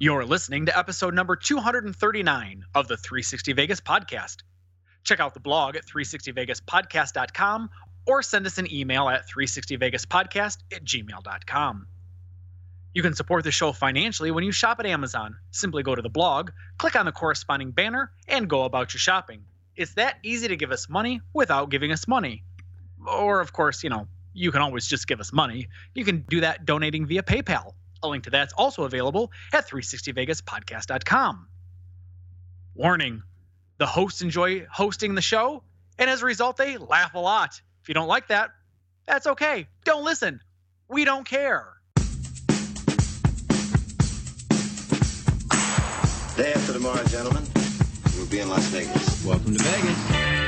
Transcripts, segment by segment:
You're listening to episode number 239 of the 360 Vegas podcast. Check out the blog at 360vegaspodcast.com or send us an email at 360vegaspodcast at gmail.com. You can support the show financially when you shop at Amazon. Simply go to the blog, click on the corresponding banner, and go about your shopping. It's that easy to give us money without giving us money. Or, of course, you know, you can always just give us money. You can do that donating via PayPal. A link to that's also available at 360vegaspodcast.com. Warning the hosts enjoy hosting the show, and as a result, they laugh a lot. If you don't like that, that's okay. Don't listen. We don't care. Day after tomorrow, gentlemen, we'll be in Las Vegas. Welcome to Vegas.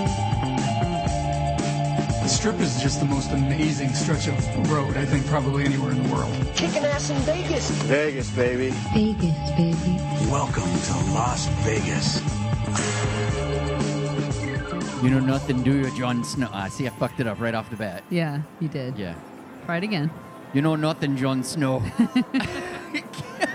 The strip is just the most amazing stretch of road, I think, probably anywhere in the world. Kicking ass in Vegas. Vegas, baby. Vegas, baby. Welcome to Las Vegas. You know nothing, do you, Jon Snow? Ah, see, I fucked it up right off the bat. Yeah, you did. Yeah. Try it again. You know nothing, Jon Snow.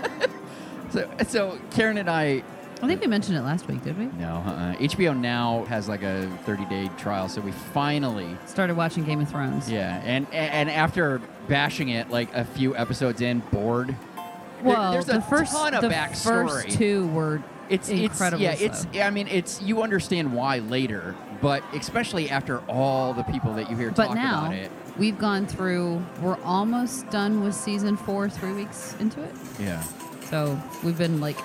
so, so Karen and I, I think we mentioned it last week, did we? no, uh, HBO Now has like a 30 day trial, so we finally, Started watching Game of Thrones. yeah, and and after bashing it like a few episodes in, bored. there- Well, there's a the first ton of the backstory. first two were it's incredible. It's, yeah, it's. I mean, it's you understand why later, but especially after all the people that you hear but talk now about it. we've gone through. We're almost done with season four. Three weeks into it, Yeah. so we've been like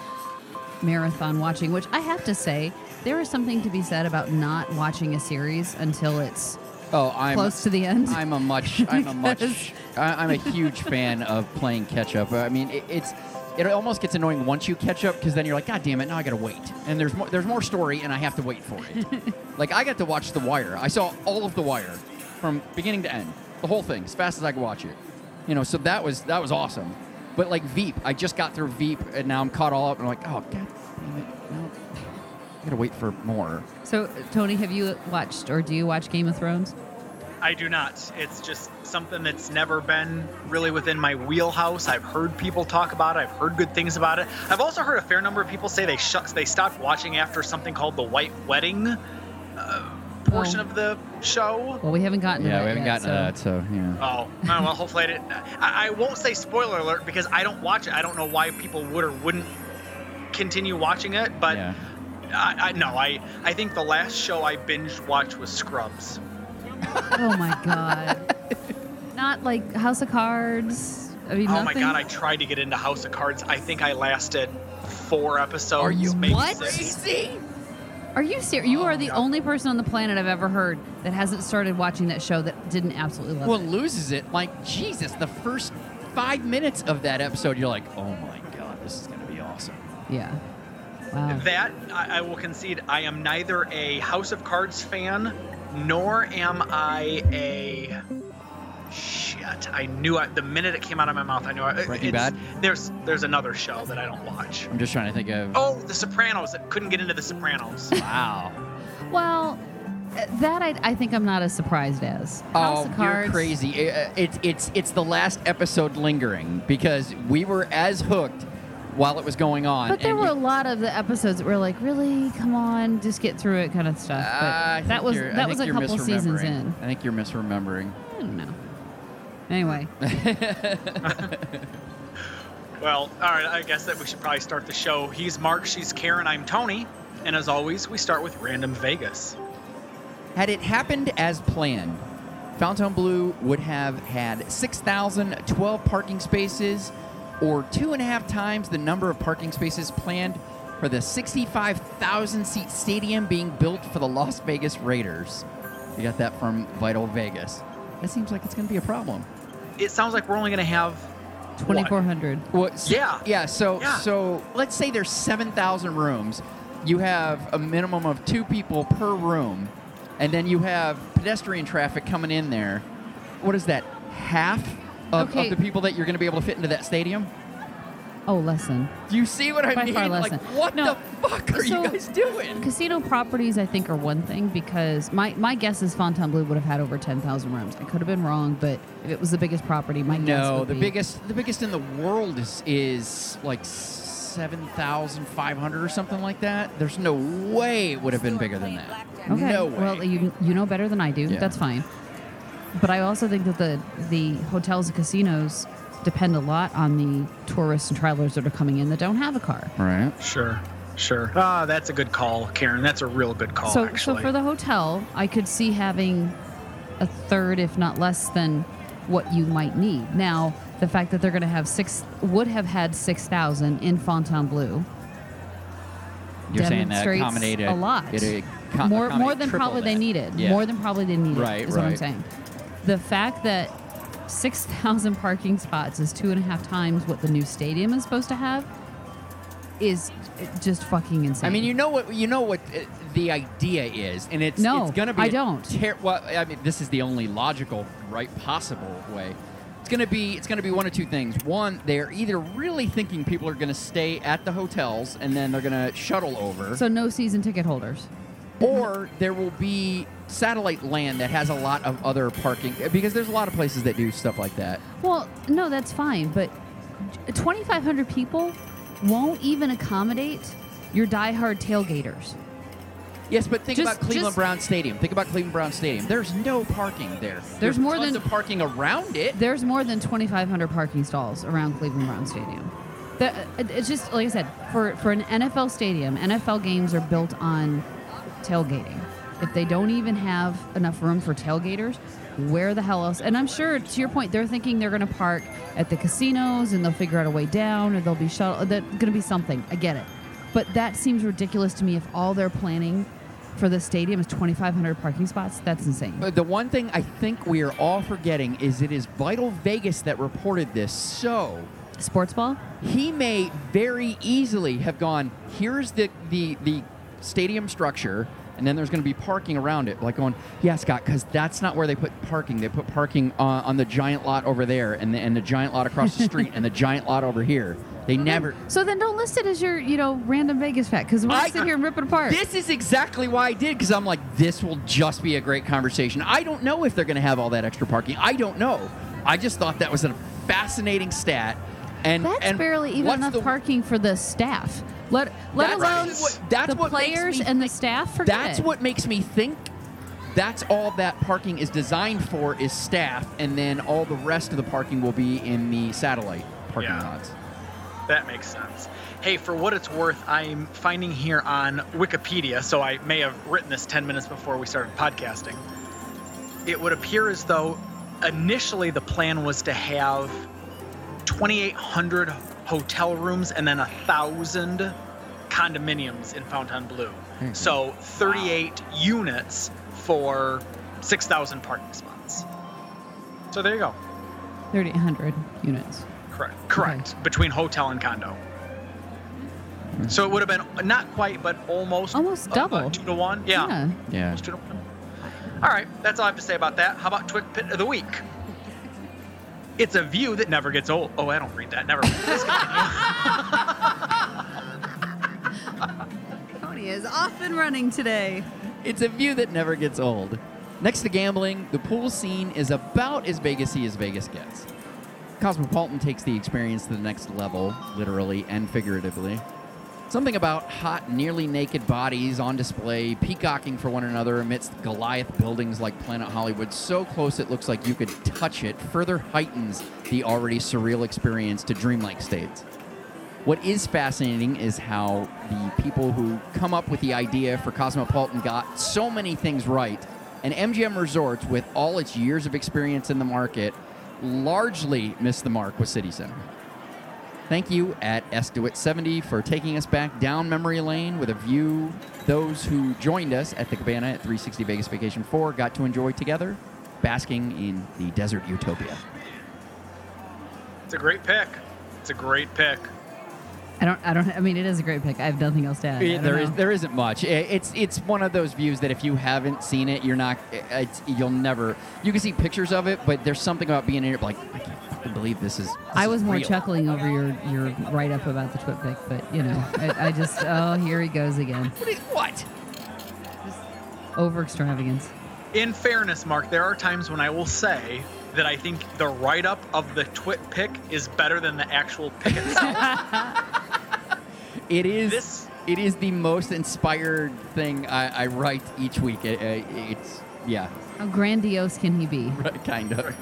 marathon watching. Which I have to say, there is something to be said about not watching a series until it's Oh, I'm close to the end. I'm a much. I'm a much. I, I'm a huge fan of playing catch up. I mean, it, it's. It almost gets annoying once you catch up because then you're like, God damn it! Now I gotta wait, and there's more. There's more story, and I have to wait for it. like I got to watch The Wire. I saw all of The Wire, from beginning to end, the whole thing, as fast as I could watch it. You know, so that was that was awesome. But like Veep, I just got through Veep, and now I'm caught all up. And I'm like, oh god damn it! No, I gotta wait for more. so, Tony, have you watched or do you watch Game of Thrones? I do not. It's just something that's never been really within my wheelhouse. I've heard people talk about it. I've heard good things about it. I've also heard a fair number of people say they shut, they stopped watching after something called the White Wedding uh, portion Oh. of the show. Well, we haven't gotten to Yeah, that we haven't yet, gotten to that, so yeah. Oh, oh, well, hopefully I didn't. I, I won't say spoiler alert because I don't watch it. I don't know why people would or wouldn't continue watching it. But yeah. I, I no, I I think the last show I binge watched was Scrubs. Oh my god. Not like House of Cards. I mean, Oh my god, I tried to get into House of Cards. I think I lasted four episodes. Are you maybe what? six. Are you serious? You are the only person on the planet I've ever heard that hasn't started watching that show that didn't absolutely love well, it. loses it. Like Jesus, the first five minutes of that episode, you're like, oh my god, this is gonna be awesome. Yeah. Wow. That I, I will concede. I am neither a House of Cards fan, nor am I a. Shit! I knew it the minute it came out of my mouth. I knew it. Breaking it's- Bad? There's there's another show that I don't watch. I'm just trying to think of. Oh, The Sopranos. I couldn't get into The Sopranos. Wow. Well, that I, I think I'm not as surprised as. House oh, of Cards. you're crazy. Uh, It's it's it's the last episode lingering because we were as hooked while it was going on. But there and were a lot of the episodes that were like, really, come on, just get through it, kind of stuff. But that was that was a couple seasons in. I think you're misremembering. I don't know. Anyway, Well, all right. I guess that we should probably start the show. He's Mark. She's Karen. I'm Tony. And as always, we start with Random Vegas. Had it happened as planned, Fontainebleau would have had 6,012 parking spaces, or two and a half times the number of parking spaces planned for the 65,000 seat stadium being built for the Las Vegas Raiders. You got that from Vital Vegas. That seems like it's going to be a problem. It sounds like we're only going to have 2,400. What? s- Yeah. Yeah. So Yeah. so let's say there's seven thousand rooms. You have a minimum of two people per room, and then you have pedestrian traffic coming in there. What is that? Half of, Okay. of the people that you're going to be able to fit into that stadium. Oh, less than. Do you see what I By mean? far less like, what No, the fuck are so- you guys doing? Casino properties, I think, are one thing because my, my guess is Fontainebleau would have had over 10,000 rooms. I could have been wrong, but if it was the biggest property, my guess No, would the be- biggest the biggest in the world is is like seven thousand five hundred or something like that. There's no way it would have been bigger than that. Okay. No way. Well, you you know better than I do. Yeah. That's fine. But I also think that the the hotels and casinos depend a lot on the tourists and travelers that are coming in that don't have a car. right. Sure. Sure. Ah, that's a good call, Karen. That's a real good call, so actually. so for the hotel, I could see having a third, if not less than what you might need. Now, the fact that they're going to have six would have had six thousand in Fontainebleau. You're saying that accommodated a lot. It acco- more more than triple probably they needed. Yeah. More than probably they needed. Right, is what I'm right. saying. The fact that six thousand parking spots is two and a half times what the new stadium is supposed to have is just fucking insane. I mean, you know what you know what uh, the idea is, and it's No, it's gonna be I a don't. ter- well, I mean, this is the only logical, right, possible way. It's gonna be it's gonna be one of two things. One, they're either really thinking people are gonna stay at the hotels and then they're gonna shuttle over, so no season ticket holders. or there will be satellite land that has a lot of other parking because there's a lot of places that do stuff like that. Well, no, that's fine, but 2,500 people won't even accommodate your diehard tailgaters. Yes, but think Just- about Cleveland just- Brown Stadium. Think about Cleveland Brown Stadium. There's no parking there. There's, more tons than- of parking around it. There's more than 2,500 parking stalls around Cleveland Brown Stadium. The, uh, it's just like I said, for for an NFL stadium, NFL games are built on tailgating. If they don't even have enough room for tailgaters, where the hell else? And I'm sure, to your point, they're thinking they're going to park at the casinos and they'll figure out a way down, or they'll be shuttle. Uh, that's going to be something. I get it, but that seems ridiculous to me. If all they're planning for the stadium is 2,500 parking spots, that's insane. But the one thing I think we are all forgetting is it is Vital Vegas that reported this. So Sports ball. he may very easily have gone, here's the, the, the stadium structure, and then there's going to be parking around it. Like going, yeah, Scott, because that's not where they put parking. They put parking on, on the giant lot over there, and the, and the giant lot across the street, and the giant lot over here. They never. So then don't list it as your, you know, random Vegas fact because we're I- gonna sit here and rip it apart. This is exactly why I did because I'm like, this will just be a great conversation. I don't know if they're going to have all that extra parking. I don't know. I just thought that was a fascinating stat. And That's and barely even enough the- parking for the staff. Let let That's alone what- that's the what players me and the staff. Forget That's what makes me think. That's all that parking is designed for is staff, and then all the rest of the parking will be in the satellite parking Yeah. lots. That makes sense. Hey, for what it's worth, I'm finding here on Wikipedia, so I may have written this 10 minutes before we started podcasting. It would appear as though initially the plan was to have 2,800 hotel rooms and then a thousand condominiums in Fontainebleau. So 38 units for 6,000 parking spots. So there you go. 3,800 units. Correct. Correct. Between hotel and condo. So it would have been not quite, but almost Almost uh, uh, two to one. Yeah. Yeah. Yeah. Almost two to one. All right, that's all I have to say about that. How about Twit Pic of the Week? It's a view that never gets old. Oh, I don't read that. Never. mind. Please. Tony is off and running today. It's a view that never gets old. Next to gambling, the pool scene is about as Vegasy as Vegas gets. Cosmopolitan takes the experience to the next level, literally and figuratively. Something about hot, nearly naked bodies on display, peacocking for one another amidst Goliath buildings like Planet Hollywood, so close it looks like you could touch it, further heightens the already surreal experience to dreamlike states. What is fascinating is how the people who come up with the idea for Cosmopolitan got so many things right. And MGM Resorts, with all its years of experience in the market, largely missed the mark with City Center. Thank you at SDewitt70 for taking us back down memory lane with a view those who joined us at the Cabana at 360 Vegas Vacation 4 got to enjoy together, basking in the desert utopia. It's a great pick. It's a great pick. I don't. I don't. I mean, it is a great pick. I have nothing else to add. I Yeah, don't There is. There isn't much. I- It's it's one of those views that if you haven't seen it, you're not. It's, you'll never. You can see pictures of it, but there's something about being in it. Like I can't believe this is. this I is was more real. chuckling over your your write up about the twit pic, but you know, I, I just oh here he goes again. What? is- What? Over extravagance. In fairness, Mark, there are times when I will say that I think the write up of the twit pic is better than the actual pick itself. It is. This- It is the most inspired thing I, I write each week. It, it- it's yeah, How grandiose can he be? right, kind of.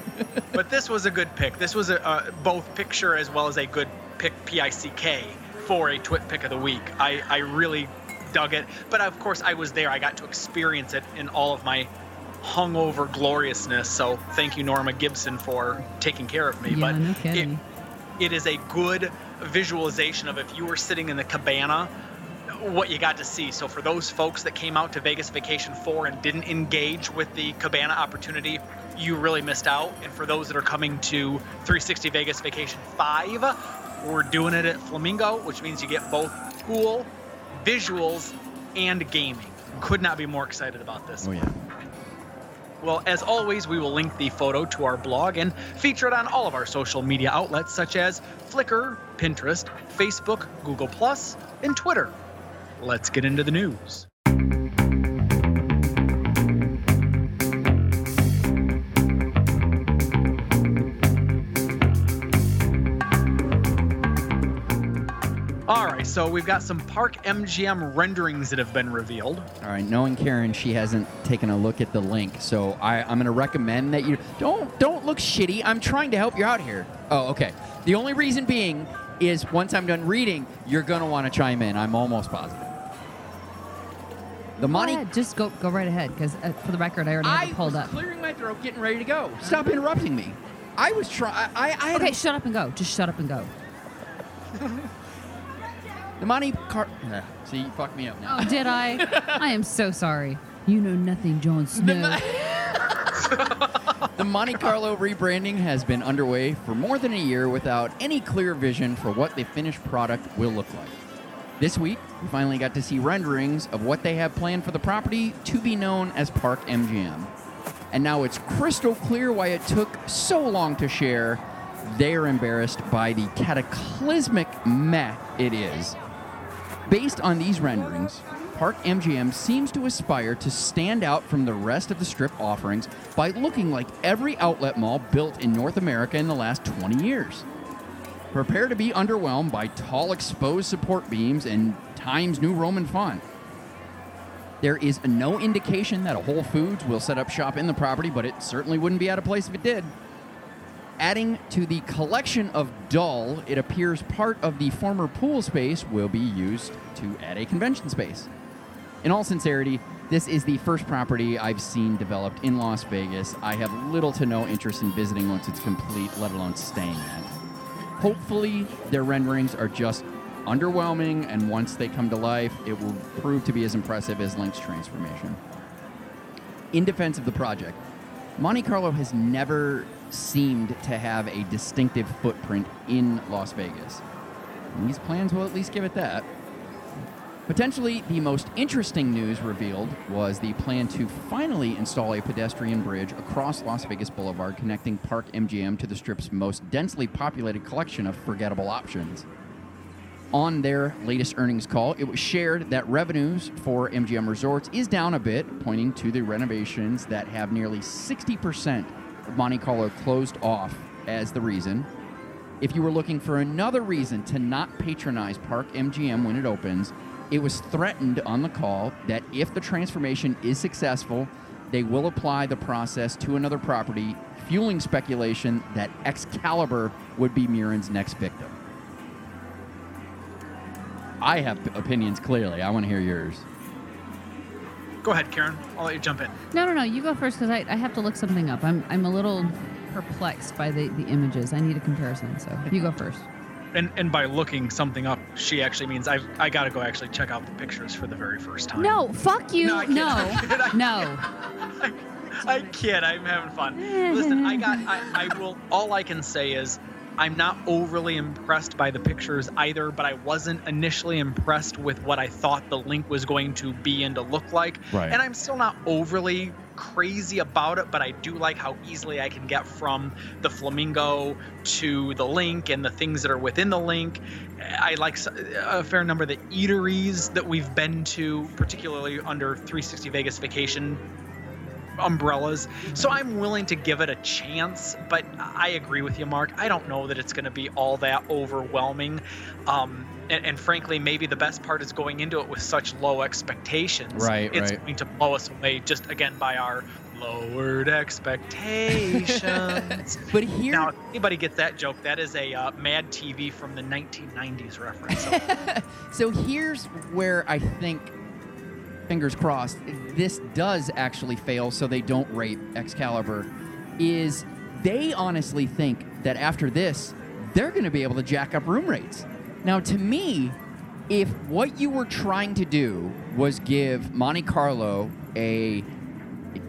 but this was a good pick. This was a uh, both picture as well as a good pick P-I-C-K for a twit pic of the week. I, I really dug it. But of course, I was there. I got to experience it in all of my hungover gloriousness. So thank you, Norma Gibson, for taking care of me. Yeah, but no it, kidding. it is a good visualization of if you were sitting in the cabana what you got to see so for those folks that came out to vegas vacation 4 and didn't engage with the cabana opportunity you really missed out and for those that are coming to 360 vegas vacation 5 we're doing it at flamingo which means you get both pool visuals and gaming could not be more excited about this oh yeah. well, as always, we will link the photo to our blog and feature it on all of our social media outlets such as Flickr, Pinterest, Facebook, Google, and Twitter. Let's get into the news. All right, so we've got some Park MGM renderings that have been revealed. All right, knowing Karen, she hasn't taken a look at the link, so I, I'm going to recommend that you don't don't look shitty. I'm trying to help you out here. Oh, okay. The only reason being is once I'm done reading, you're going to want to chime in. I'm almost positive. The money. ahead, just go go right ahead, because uh, for the record, I already have I it pulled was up. clearing my throat, getting ready to go. Stop interrupting me. I was trying. I, I had Okay, a- shut up and go. Just shut up and go. the money car. Ugh, See, you fucked me up now. Oh, did I? I am so sorry. You know nothing, Jon Snow. The Monte Carlo rebranding has been underway for more than a year without any clear vision for what the finished product will look like. This week, we finally got to see renderings of what they have planned for the property to be known as Park MGM. And now it's crystal clear why it took so long to share. They are embarrassed by the cataclysmic meh it is. Based on these renderings, Park MGM seems to aspire to stand out from the rest of the strip offerings by looking like every outlet mall built in North America in the last 20 years. Prepare to be underwhelmed by tall exposed support beams and Times New Roman font. There is no indication that a Whole Foods will set up shop in the property, but it certainly wouldn't be out of place if it did. Adding to the collection of dull, it appears part of the former pool space will be used to add a convention space. In all sincerity, this is the first property I've seen developed in Las Vegas. I have little to no interest in visiting once it's complete, let alone staying at. Hopefully, their renderings are just underwhelming, and once they come to life, it will prove to be as impressive as Link's transformation. In defense of the project, Monte Carlo has never seemed to have a distinctive footprint in Las Vegas. And these plans will at least give it that. Potentially the most interesting news revealed was the plan to finally install a pedestrian bridge across Las Vegas Boulevard connecting Park MGM to the strip's most densely populated collection of forgettable options. On their latest earnings call, it was shared that revenues for MGM Resorts is down a bit, pointing to the renovations that have nearly 60% of Monte Carlo closed off as the reason. If you were looking for another reason to not patronize Park MGM when it opens, it was threatened on the call that if the transformation is successful, they will apply the process to another property, fueling speculation that Excalibur would be Murren's next victim. I have opinions clearly. I want to hear yours. Go ahead, Karen. I'll let you jump in. No, no, no. You go first because I, I have to look something up. I'm I'm a little perplexed by the, the images. I need a comparison. So you go first. And and by looking something up, she actually means I've I gotta go actually check out the pictures for the very first time. No, fuck you. No, I. No, I. I- no. I, I kid. I'm having fun. Listen, I got. I, I will. All I can say is, I'm not overly impressed by the pictures either, but I wasn't initially impressed with what I thought the link was going to be and to look like. Right. And I'm still not overly crazy about it, but I do like how easily I can get from the flamingo to the link and the things that are within the link. I like a fair number of the eateries that we've been to, particularly under 360 Vegas Vacation umbrellas. So I'm willing to give it a chance, but I agree with you, Mark. I don't know that it's going to be all that overwhelming. Um, and, and frankly, maybe the best part is going into it with such low expectations. Right, It's right. going to blow us away just again by our lowered expectations. But here, now, if anybody gets that joke, that is a uh, Mad TV from the 1990s reference. So, so here's where I think, fingers crossed, this does actually fail, so they don't rape Excalibur. Is they honestly think that after this, they're going to be able to jack up room rates. Now, to me, if what you were trying to do was give Monte Carlo a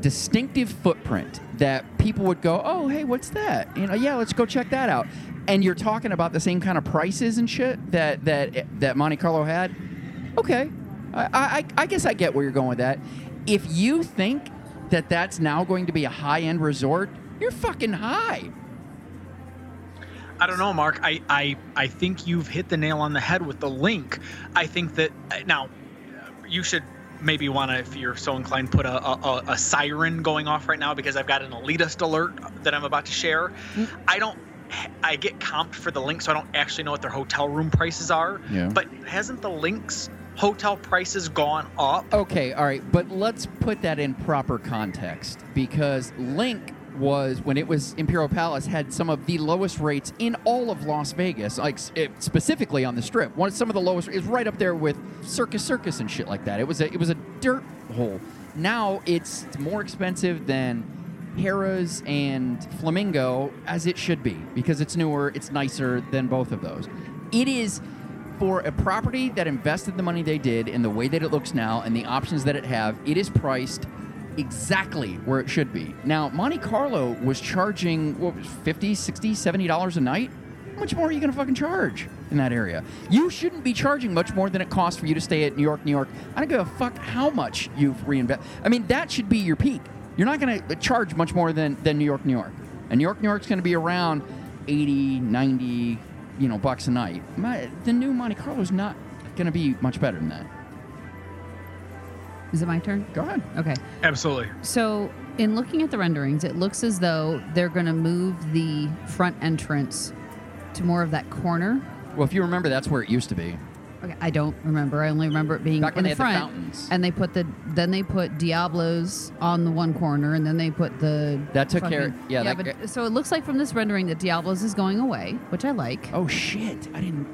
distinctive footprint that people would go, "Oh, hey, what's that?" You know, yeah, let's go check that out. And you're talking about the same kind of prices and shit that that that Monte Carlo had. Okay, I I, I guess I get where you're going with that. If you think that that's now going to be a high-end resort, you're fucking high. I don't know, Mark. I, I I think you've hit the nail on the head with the link. I think that now you should maybe want to, if you're so inclined, put a, a, a- siren going off right now because I've got an elitist alert that I'm about to share. Mm. I don't. I get comped for the link, so I don't actually know what their hotel room prices are. Yeah. But hasn't the links hotel prices gone up? Okay, all right, but let's put that in proper context because Link was when it was Imperial Palace had some of the lowest rates in all of Las Vegas, like it, eh, specifically on the Strip. One some of the lowest is right up there with Circus Circus and shit like that. It was a it was a dirt hole. Now it's more expensive than Harrah's and Flamingo as it should be because it's newer, it's nicer than both of those. It is for a property that invested the money they did in the way that it looks now and the options that it have, it is priced exactly where it should be. Now, Monte Carlo was charging what was 50, 60, 70 dollars a night. How much more are you going to fucking charge in that area? You shouldn't be charging much more than it costs for you to stay at New York, New York. I don't give a fuck how much you've reinvested. I mean, that should be your peak. You're not going to charge much more than, than New York, New York. And New York, New York's going to be around 80, 90, you know, bucks a night. My, the new Monte Carlo's not going to be much better than that. Is it my turn? Go ahead. Okay. Absolutely. So, in looking at the renderings, it looks as though they're going to move the front entrance to more of that corner. Well, if you remember, that's where it used to be. Okay, I don't remember. I only remember it being Back when in they the had the front. fountains. and they put the then they put Diablos on the one corner, and then they put the That took care- yeah, that- but so it looks like from this rendering that Diablos is going away, which I like. Oh shit! I didn't.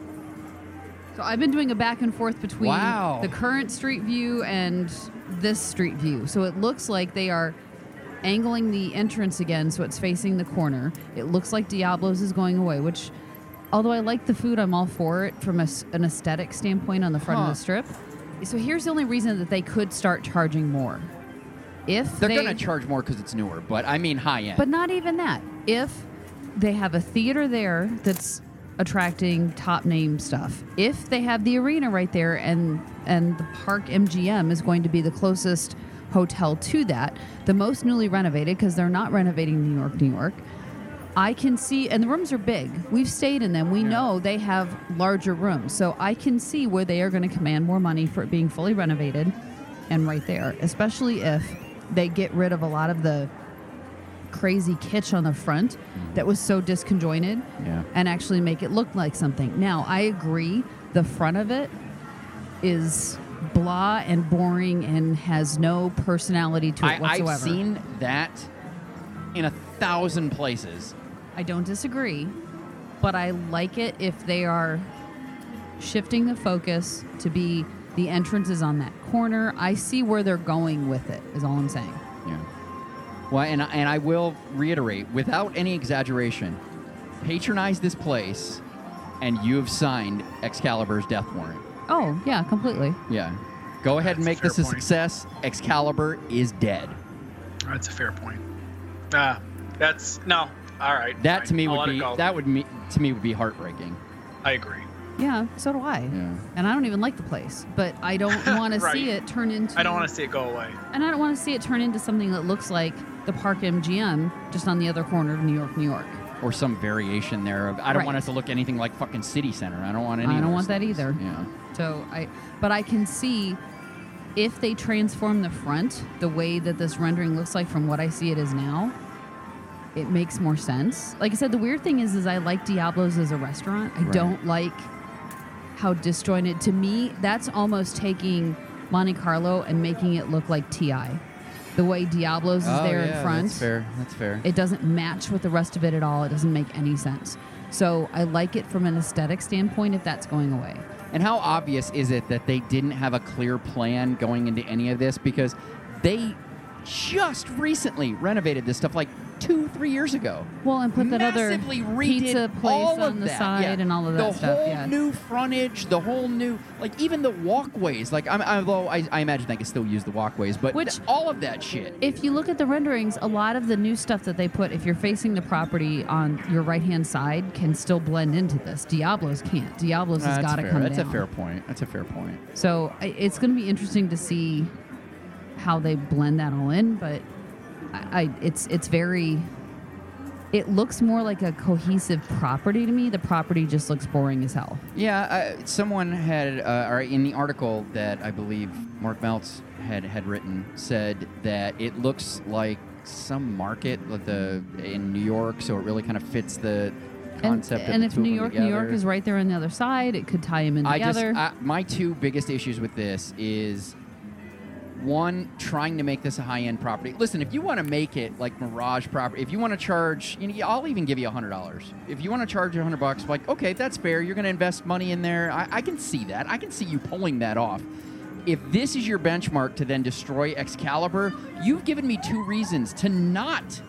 So I've been doing a back and forth between Wow. the current street view and this street view. So it looks like they are angling the entrance again so it's facing the corner. It looks like Diablo's is going away, which although I like the food, I'm all for it from a an aesthetic standpoint on the front Huh. of the strip. So here's the only reason that they could start charging more. If They're they, gonna charge more because it's newer, but I mean high end. but not even that. If they have a theater there that's attracting top name stuff, if they have the arena right there and and the Park MGM is going to be the closest hotel to that, the most newly renovated because they're not renovating New York, New York. I can see, and the rooms are big. We've stayed in them. We know they have larger rooms. So I can see where they are going to command more money for it being fully renovated and right there, especially if they get rid of a lot of the crazy kitsch on the front mm-hmm. that was so disconjointed Yeah. and actually make it look like something. Now, I agree, the front of it is blah and boring and has no personality to it I, whatsoever. I've seen that in a thousand places. I don't disagree, but I like it if they are shifting the focus to be the entrance is on that corner. I see where they're going with it. Is all I'm saying. Yeah. Well, and I- and I will reiterate, without any exaggeration, patronize this place, and you have signed Excalibur's death warrant. Oh yeah, completely. Yeah. Go ahead and make a this a point. success. Excalibur is dead. That's a fair point. Ah, that's no. All right. That fine. to me I'll would be that would me to me would be heartbreaking. I agree. Yeah, so do I. Yeah. And I don't even like the place, but I don't want to see it turn into. I don't want to see it go away. And I don't want to see it turn into something that looks like the Park MGM just on the other corner of New York, New York. Or some variation there. Of, I don't Right. want it to look anything like fucking City Center. I don't want any. I don't those want that either. Yeah. So I, but I can see if they transform the front the way that this rendering looks like from what I see it is now, it makes more sense. Like I said, the weird thing is, is I like Diablo's as a restaurant. I Right. don't like how disjointed. To me, that's almost taking Monte Carlo and making it look like TI. The way Diablo's is oh, there yeah, in front. That's fair. That's fair. It doesn't match with the rest of it at all. It doesn't make any sense. So I like it from an aesthetic standpoint if that's going away. And how obvious is it that they didn't have a clear plan going into any of this? Because they just recently renovated this stuff like two, three years ago. Well, and put that other pizza place on the that. side yeah. and all of that the stuff. whole yeah. new frontage, the whole new, like even the walkways. Like, I'm, although I, I imagine they can still use the walkways, but Which- th- all of that shit. if you look at the renderings, a lot of the new stuff that they put, if you're facing the property on your right hand side, can still blend into this. Diablo's can't. Diablo's has That's got to fair. come That's down. a fair point. That's a fair point. So it's going to be interesting to see how they blend that all in, but I, I it's it's very. It looks more like a cohesive property to me. The property just looks boring as hell. Yeah, uh, someone had, uh, or in the article that I believe Mark Meltz had had written, said that it looks like some market like the in New York, so it really kind of fits the And, concept. of and the if New York, New York is right there on the other side, it could tie them in I just together. I, my two biggest issues with this is one trying to make this a high-end property. Listen, if you want to make it like Mirage property, if you want to charge, you know, I'll even give you hundred dollars. If you want to charge a hundred bucks, like okay, that's fair. You're going to invest money in there. I, I can see that. I can see you pulling that off. If this is your benchmark to then destroy Excalibur, you've given me two reasons to not.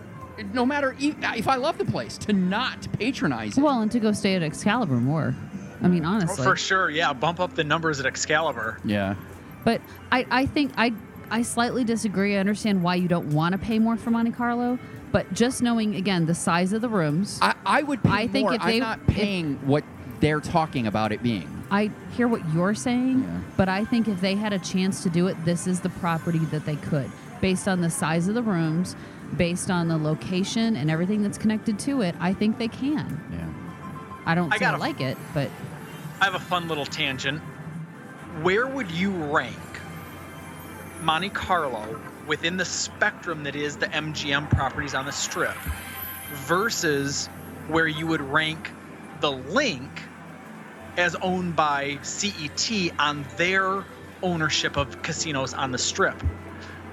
No matter e- if I love the place, to not patronize it. well, and to go stay at Excalibur more. I mean, Oh, honestly. for sure. Yeah. Bump up the numbers at Excalibur. yeah. But I, I think I I slightly disagree. I understand why you don't want to pay more for Monte Carlo, but just knowing again the size of the rooms, I, I would pay I think more. if I'm they- not if- paying what they're talking about it being. I hear what you're saying, Yeah. but I think if they had a chance to do it, this is the property that they could, based on the size of the rooms, based on the location and everything that's connected to it. I think they can. Yeah. I don't I I gotta- like it, but I have a fun little tangent. Where would you rank Monte Carlo within the spectrum that is the MGM properties on the strip versus where you would rank the link as owned by CET on their ownership of casinos on the strip?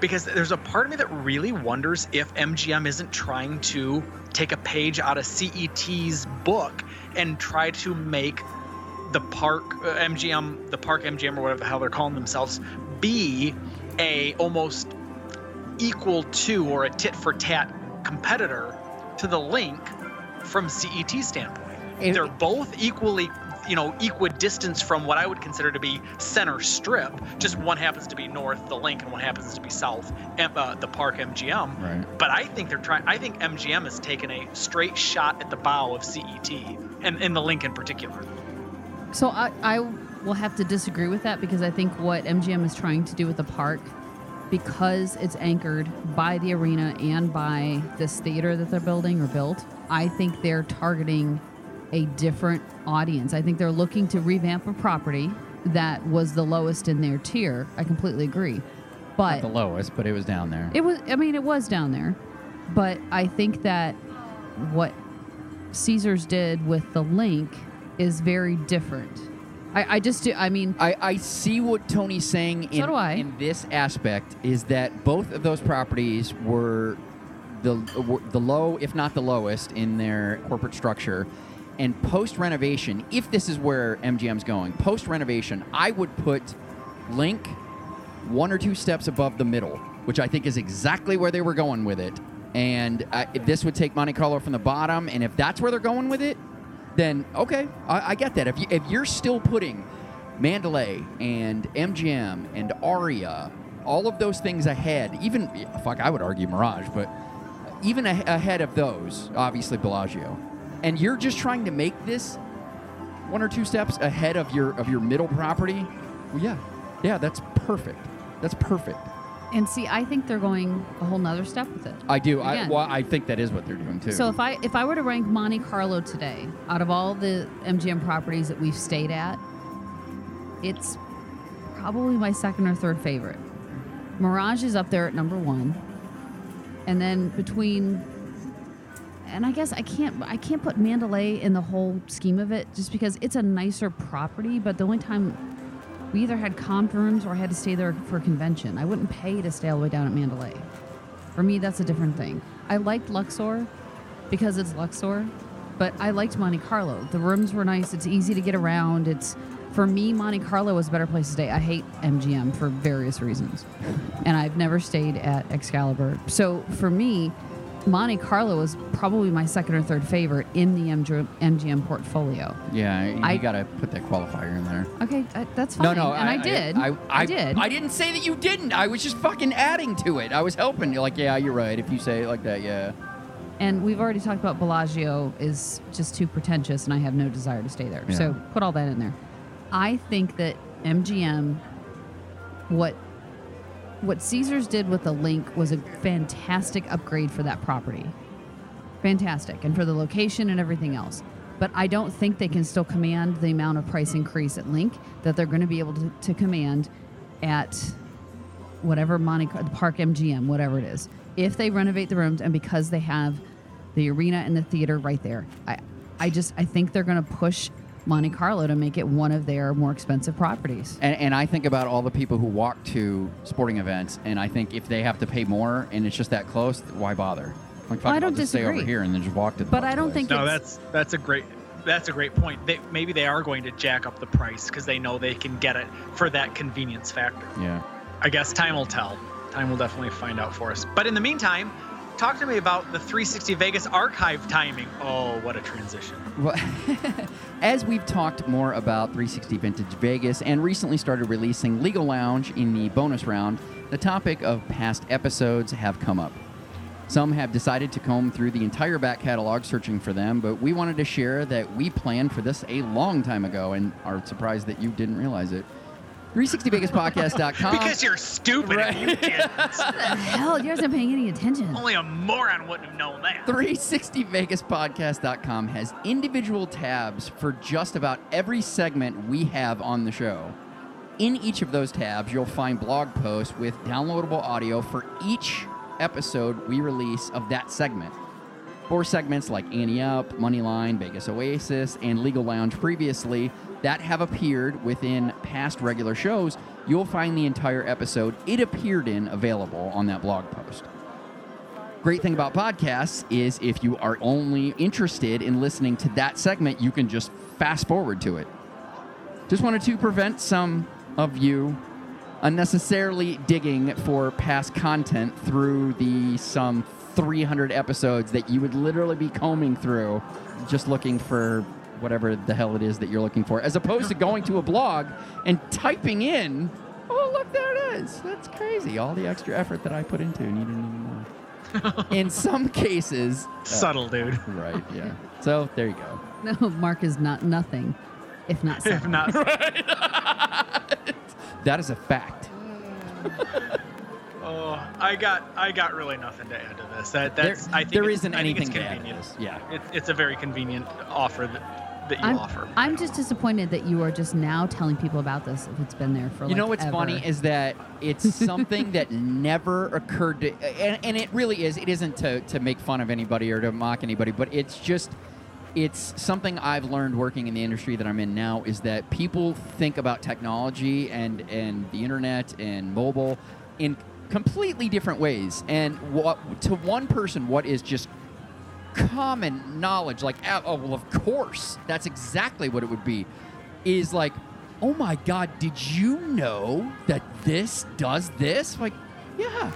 Because there's a part of me that really wonders if MGM isn't trying to take a page out of CET's book and try to make the park uh, MGM, the park MGM or whatever the hell they're calling themselves, be a almost equal to or a tit for tat competitor to the link from CET standpoint. It- they're both equally, you know, equidistant from what I would consider to be center strip. Just one happens to be north, the link, and one happens to be south, uh, the park MGM. Right. But I think they're trying. I think MGM has taken a straight shot at the bow of CET, and in the link in particular. So I, I will have to disagree with that because I think what MGM is trying to do with the park, because it's anchored by the arena and by this theater that they're building or built, I think they're targeting a different audience. I think they're looking to revamp a property that was the lowest in their tier. I completely agree. But Not the lowest, but it was down there. it was. I mean, it was down there, but I think that what Caesars did with the link is very different. I, I just do. I mean, I, I see what Tony's saying in, So do I. in this aspect is that both of those properties were the were the low, if not the lowest, in their corporate structure. And post renovation, if this is where MGM's going, post renovation, I would put Link one or two steps above the middle, which I think is exactly where they were going with it. And uh, if this would take Monte Carlo from the bottom, and if that's where they're going with it, then okay, I, I get that. If you if you're still putting Mandalay and MGM and Aria, all of those things ahead, even fuck, I would argue Mirage, but even a- ahead of those, obviously Bellagio, and you're just trying to make this one or two steps ahead of your of your middle property. Well, yeah, yeah, that's perfect. That's perfect. And see, I think they're going a whole nother step with it. I do. I, well, I think that is what they're doing too. So if I if I were to rank Monte Carlo today, out of all the MGM properties that we've stayed at, it's probably my second or third favorite. Mirage is up there at number one, and then between, and I guess I can't I can't put Mandalay in the whole scheme of it just because it's a nicer property. But the only time we either had comp rooms or I had to stay there for a convention, I wouldn't pay to stay all the way down at Mandalay. For me, that's a different thing. I liked Luxor because it's Luxor, but I liked Monte Carlo. The rooms were nice. It's easy to get around. It's for me, Monte Carlo was a better place to stay. I hate MGM for various reasons, and I've never stayed at Excalibur. So for me, Monte Carlo was probably my second or third favorite in the MGM, MGM portfolio. yeah, you I- got to put that qualifier in there. Okay, uh, that's fine. no, no, and I, did. I, I, did. I didn't say that you didn't. I was just fucking adding to it. I was helping. You're like, yeah, you're right. If you say it like that, yeah. And we've already talked about Bellagio is just too pretentious, and I have no desire to stay there. Yeah. So put all that in there. I think that MGM, what what Caesars did with the link was a fantastic upgrade for that property. Fantastic, and for the location and everything else. But I don't think they can still command the amount of price increase at Link that they're going to be able to, to command at whatever Monte Park MGM, whatever it is. If they renovate the rooms and because they have the arena and the theater right there, I, I just I think they're going to push Monte Carlo to make it one of their more expensive properties. And, and I think about all the people who walk to sporting events, and I think if they have to pay more and it's just that close, why bother? Like, fuck I don't I'll just stay over here and then just walk to the But I don't place. think No, that's that's a great that's a great point. They, maybe they are going to jack up the price because they know they can get it for that convenience factor. Yeah. I guess time will tell. Time will definitely find out for us. But in the meantime, talk to me about the 360 Vegas archive timing. Oh, what a transition. Well, as we've talked more about 360 Vintage Vegas and recently started releasing Legal Lounge in the bonus round, the topic of past episodes have come up. Some have decided to comb through the entire back catalog searching for them, but we wanted to share that we planned for this a long time ago and are surprised that you didn't realize it. 360vegaspodcast.com. Because you're stupid if you didn't. Hell, you guys aren't paying any attention. Only a moron wouldn't have known that. 360vegaspodcast.com has individual tabs for just about every segment we have on the show. In each of those tabs, you'll find blog posts with downloadable audio for each episode we release of that segment. For segments like Ante Up, Moneyline, Vegas Oasis, and Legal Lounge previously that have appeared within past regular shows, you'll find the entire episode it appeared in available on that blog post. Great thing about podcasts is if you are only interested in listening to that segment, you can just fast forward to it. Just wanted to prevent some of you unnecessarily digging for past content through the some 300 episodes that you would literally be combing through just looking for whatever the hell it is that you're looking for as opposed to going to a blog and typing in oh look there it is that's crazy all the extra effort that i put into and you didn't even know in some cases uh, Subtle, dude. right yeah so there you go No, Mark is not nothing, if not If seven. not, that is a fact mm. oh, I got I got really nothing to add to this. That There- that's I think there it's- isn't I think it's anything to add to this. Yeah. it, it's a very convenient offer that that you I'm, offer. I'm just disappointed that you are just now telling people about this if it's been there for a You like know what's ever. funny is that it's something that never occurred to, and, and it really is. It isn't to, to make fun of anybody or to mock anybody, but it's just, it's something I've learned working in the industry that I'm in now is that people think about technology and, and the internet and mobile in completely different ways. And what, to one person, what is just common knowledge, like, oh, well, of course, that's exactly what it would be, is like, oh my God, did you know that this does this? Like, yeah,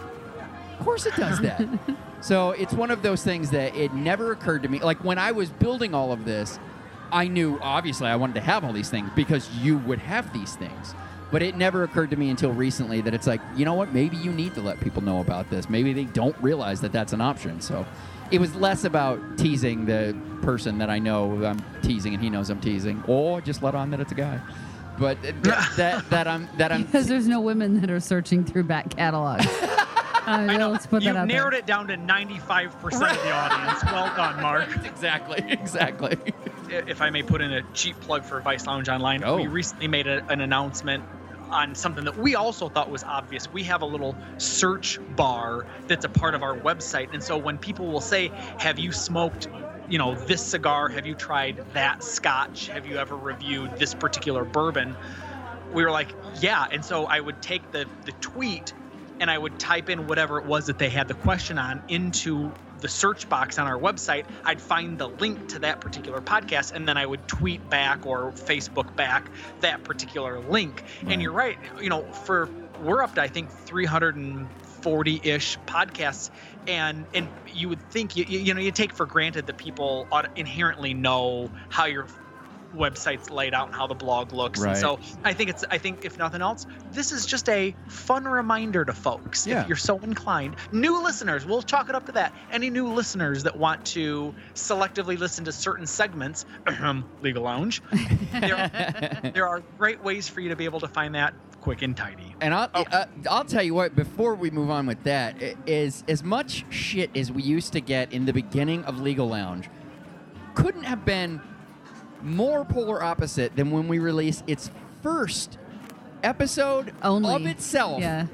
of course it does that. so it's one of those things that it never occurred to me. Like, when I was building all of this, I knew obviously I wanted to have all these things because you would have these things. But it never occurred to me until recently that it's like, you know what? Maybe you need to let people know about this. Maybe they don't realize that that's an option. So it was less about teasing the person that I know I'm teasing and he knows I'm teasing, or just let on that it's a guy. But th- that that I'm that I'm because there's no women that are searching through back catalogs. Uh, I know. Let's put you that narrowed there. it down to 95% of the audience. Well done, Mark. exactly exactly. if I may put in a cheap plug for Vice Lounge Online, Oh. we recently made a, an announcement on something that we also thought was obvious. We have a little search bar that's a part of our website. And so when people will say, Have you smoked, you know, this cigar? Have you tried that scotch? Have you ever reviewed this particular bourbon? We were like, Yeah. And so I would take the, the tweet and I would type in whatever it was that they had the question on into the search box on our website. I'd find the link to that particular podcast, and then I would tweet back or Facebook back that particular link. And you're right, you know, for we're up to I think 340-ish podcasts, and and you would think you you know you take for granted that people ought inherently know how your website's laid out and how the blog looks. Right. And so I think it's I think if nothing else, this is just a fun reminder to folks Yeah. if you're so inclined. New listeners, we'll chalk it up to that. Any new listeners that want to selectively listen to certain segments, Legal Lounge, there, there are great ways for you to be able to find that quick and tidy. And I'll, Oh. uh, I'll tell you what, before we move on with that, is as much shit as we used to get in the beginning of Legal Lounge couldn't have been more polar opposite than when we released its first episode Only. of itself. Yeah.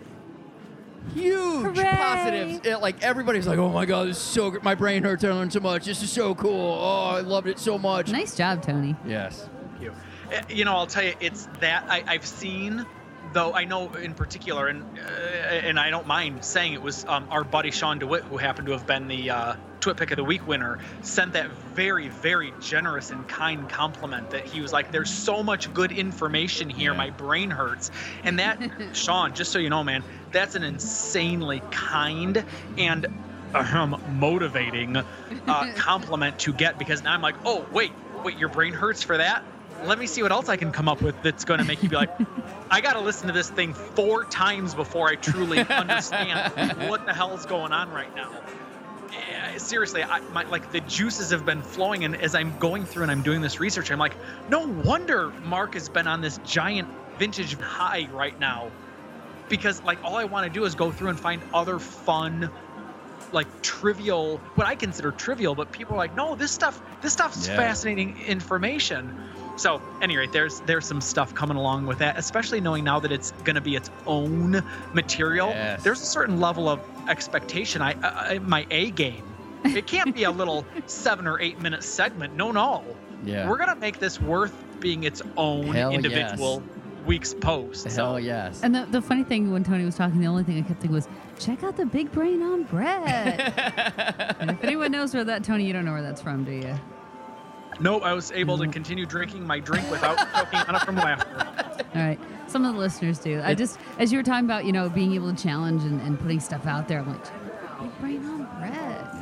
Huge Hooray! positives. It, like everybody's like, "Oh my god, this is so good. My brain hurts. I learned so much. This is so cool. Oh, I loved it so much." Nice job, Tony. Yes. you. Uh, You know, I'll tell you, it's that I, I've seen, though I know in particular, and uh, and I don't mind saying it was um, our buddy Sean DeWitt, who happened to have been the uh, Twit Pic of the Week winner, sent that very, very generous and kind compliment that he was like, "There's so much good information here, my brain hurts," and that, Sean, just so you know, man, that's an insanely kind and um, motivating uh, compliment to get because now I'm like, oh wait, wait, your brain hurts for that? Let me see what else I can come up with that's going to make you be like, I got to listen to this thing four times before I truly understand what the hell's going on right now. Yeah, seriously, I, my, like the juices have been flowing, and as I'm going through and I'm doing this research, I'm like, no wonder Mark has been on this giant vintage high right now, because like all I want to do is go through and find other fun like trivial what i consider trivial but people are like no this stuff this stuff's Yeah. fascinating information so anyway there's there's some stuff coming along with that especially knowing now that it's going to be its own material Yes. there's a certain level of expectation i, I my a game it can't be a little seven or eight minute segment no no Yeah. we're going to make this worth being its own Hell individual week's post so Hell yes. And the, the funny thing when Tony was talking, the only thing I kept thinking was, check out the big brain on Brett. and if anyone knows where that, Tony, you don't know where that's from, do you? No i was able to mm. continue drinking my drink without choking on it from laughter All right. Some of the listeners do. I just, as you were talking about, you know, being able to challenge and, and putting stuff out there, I'm like, check out big brain on Brett.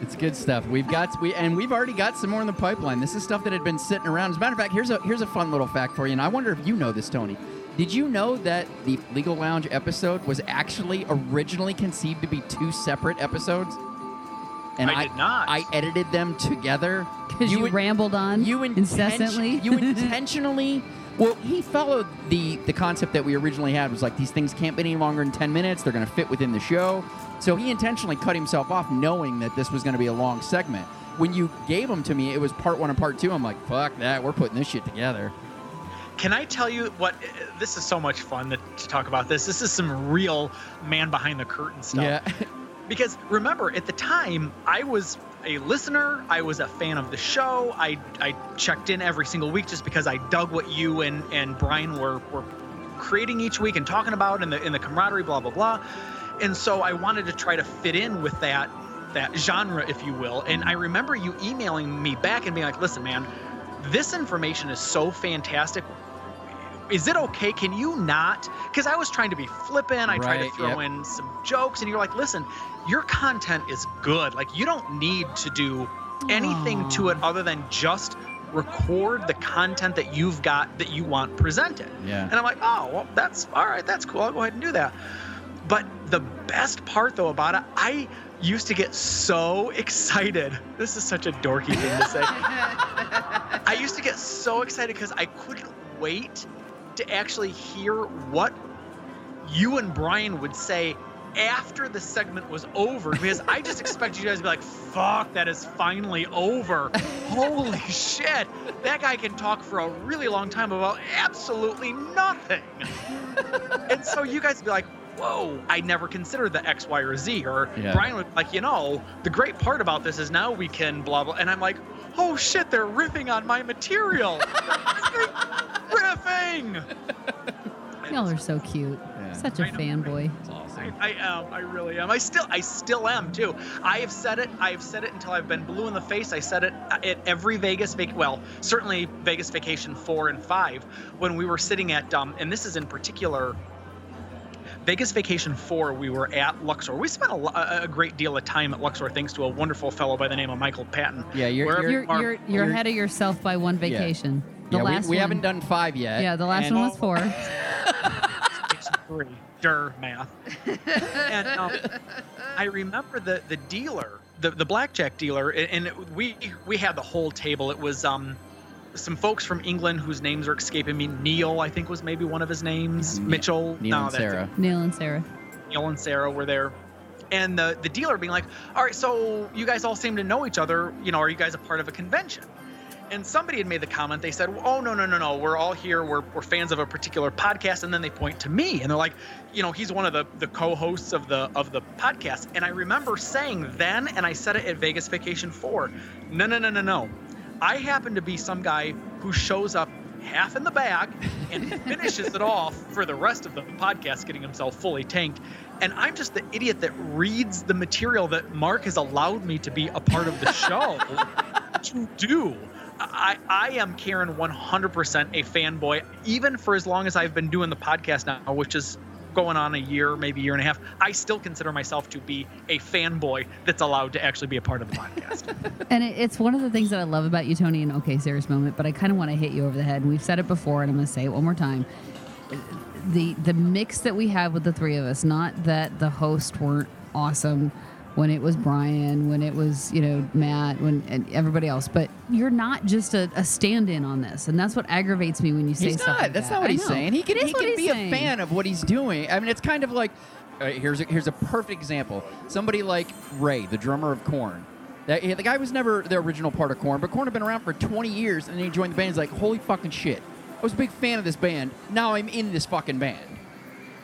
It's good stuff. We've got we and we've already got some more in the pipeline. This is stuff that had been sitting around. As a matter of fact, here's a here's a fun little fact for you, and I wonder if you know this, Tony. Did you know that the Legal Lounge episode was actually originally conceived to be two separate episodes? I did not. I edited them together Because you, in- rambled on you intention- incessantly. you intentionally. Well, he followed the the concept that we originally had was like these things can't be any longer than ten minutes. They're going to fit within the show. So he intentionally cut himself off, knowing that this was going to be a long segment. When you gave them to me, it was part one and part two. I'm like, fuck that. We're putting this shit together. Can I tell you what? Uh, this is so much fun to, to talk about this. This is some real man behind the curtain stuff. Yeah. Because remember, at the time, I was a listener. I was a fan of the show. I I checked in every single week just because I dug what you and and Brian were were creating each week and talking about in the in the camaraderie, blah blah blah. And so I wanted to try to fit in with that that genre, if you will. And I remember you emailing me back and being like, "Listen, man, this information is so fantastic is it okay? Can you not? Because I was trying to be flippant. I tried to throw yep. in some jokes, and you're like, listen, your content is good. Like, you don't need to do anything to it other than just record the content that you've got that you want presented. Yeah. And I'm like, oh, well, that's all right. That's cool. I'll go ahead and do that. But the best part, though, about it, I used to get so excited. This is such a dorky thing to say. I used to get so excited because I couldn't wait to actually hear what you and Brian would say after the segment was over because I just expected you guys to be like, fuck, that is finally over. Holy shit. That guy can talk for a really long time about absolutely nothing. and so you guys would be like, whoa, I never considered the X, Y, or Z. Or Yeah. Brian would be like, you know, the great part about this is now we can blah, blah. And I'm like, oh shit, they're riffing on my material. riffing. Y'all are so cute. Yeah. Such a fanboy. Awesome. I, I am. I really am. I still, I still am too. I have said it. I have said it until I've been blue in the face. I said it at every Vegas vac. Well, certainly Vegas Vacation four and five when we were sitting at. Um, and this is in particular. Vegas Vacation 4, we were at Luxor. We spent a, a a great deal of time at Luxor thanks to a wonderful fellow by the name of Michael Patton. Yeah, you're- you're- you You're are- you're you're ahead of yourself by one vacation. The yeah, last we, we one, haven't done five yet. Yeah, the last and- one was four. Vacation three. Dur math. and um, I remember the the dealer, the the blackjack dealer, and, and it- we we had the whole table. It was um some folks from England whose names are escaping me. Neil, I think, was maybe one of his names. Ne- Mitchell. Neil no, and that's Sarah. Neil and Sarah. Neil and Sarah were there. And the, the dealer being like, all right, so you guys all seem to know each other. You know, are you guys a part of a convention? And somebody had made the comment. They said, oh, no, no, no, no. We're all here. We're, we're fans of a particular podcast. And then they point to me and they're like, you know, he's one of the, the co-hosts of the of the podcast. And I remember saying then, and I said it at Vegas Vacation 4, no, no, no, no, no. I happen to be some guy who shows up half in the bag and finishes it off for the rest of the podcast, getting himself fully tanked. And I'm just the idiot that reads the material that Mark has allowed me to be a part of the show to do. I, I am Karen 100% a fanboy, even for as long as I've been doing the podcast now, which is going on a year, maybe year and a half. I still consider myself to be a fanboy that's allowed to actually be a part of the podcast. And it's one of the things that I love about you, Tony, and okay, serious moment, but I kind of want to hit you over the head. And we've said it before, and I'm going to say it one more time. The the mix that we have with the three of us, not that the hosts weren't awesome when it was Brian, when it was you know Matt, when and everybody else, but you're not just a, a stand-in on this, and that's what aggravates me when you say He's stuff not. like That's that. not what I he's know. saying. He can, he can be saying. a fan of what he's doing. I mean, it's kind of like right, here's a, here's a perfect example. Somebody like Ray, the drummer of Korn. That, the guy was never the original part of Korn, but Korn had been around for 20 years, and then he joined the band. He's like, holy fucking shit! I was a big fan of this band. Now I'm in this fucking band.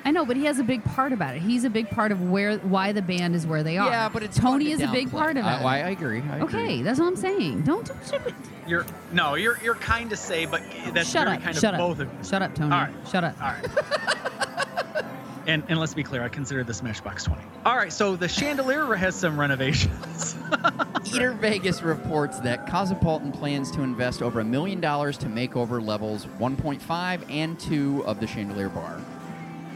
I know, but he has a big part about it. He's a big part of where why the band is where they are. Yeah, but it's Tony to is a big part of it. I, I agree. I agree. okay, that's what I'm saying. Don't, don't You're no, you're you're kind to say, but that's shut very up. kind Shut of up. both of you. Shut up, Tony. All right. Shut up. All right. and and let's be clear, I consider the Smashbox 20. All right, so the chandelier has some renovations. Eater Vegas reports that Cosmopolitan plans to invest over a million dollars to make over levels 1.5 and 2 of the Chandelier Bar.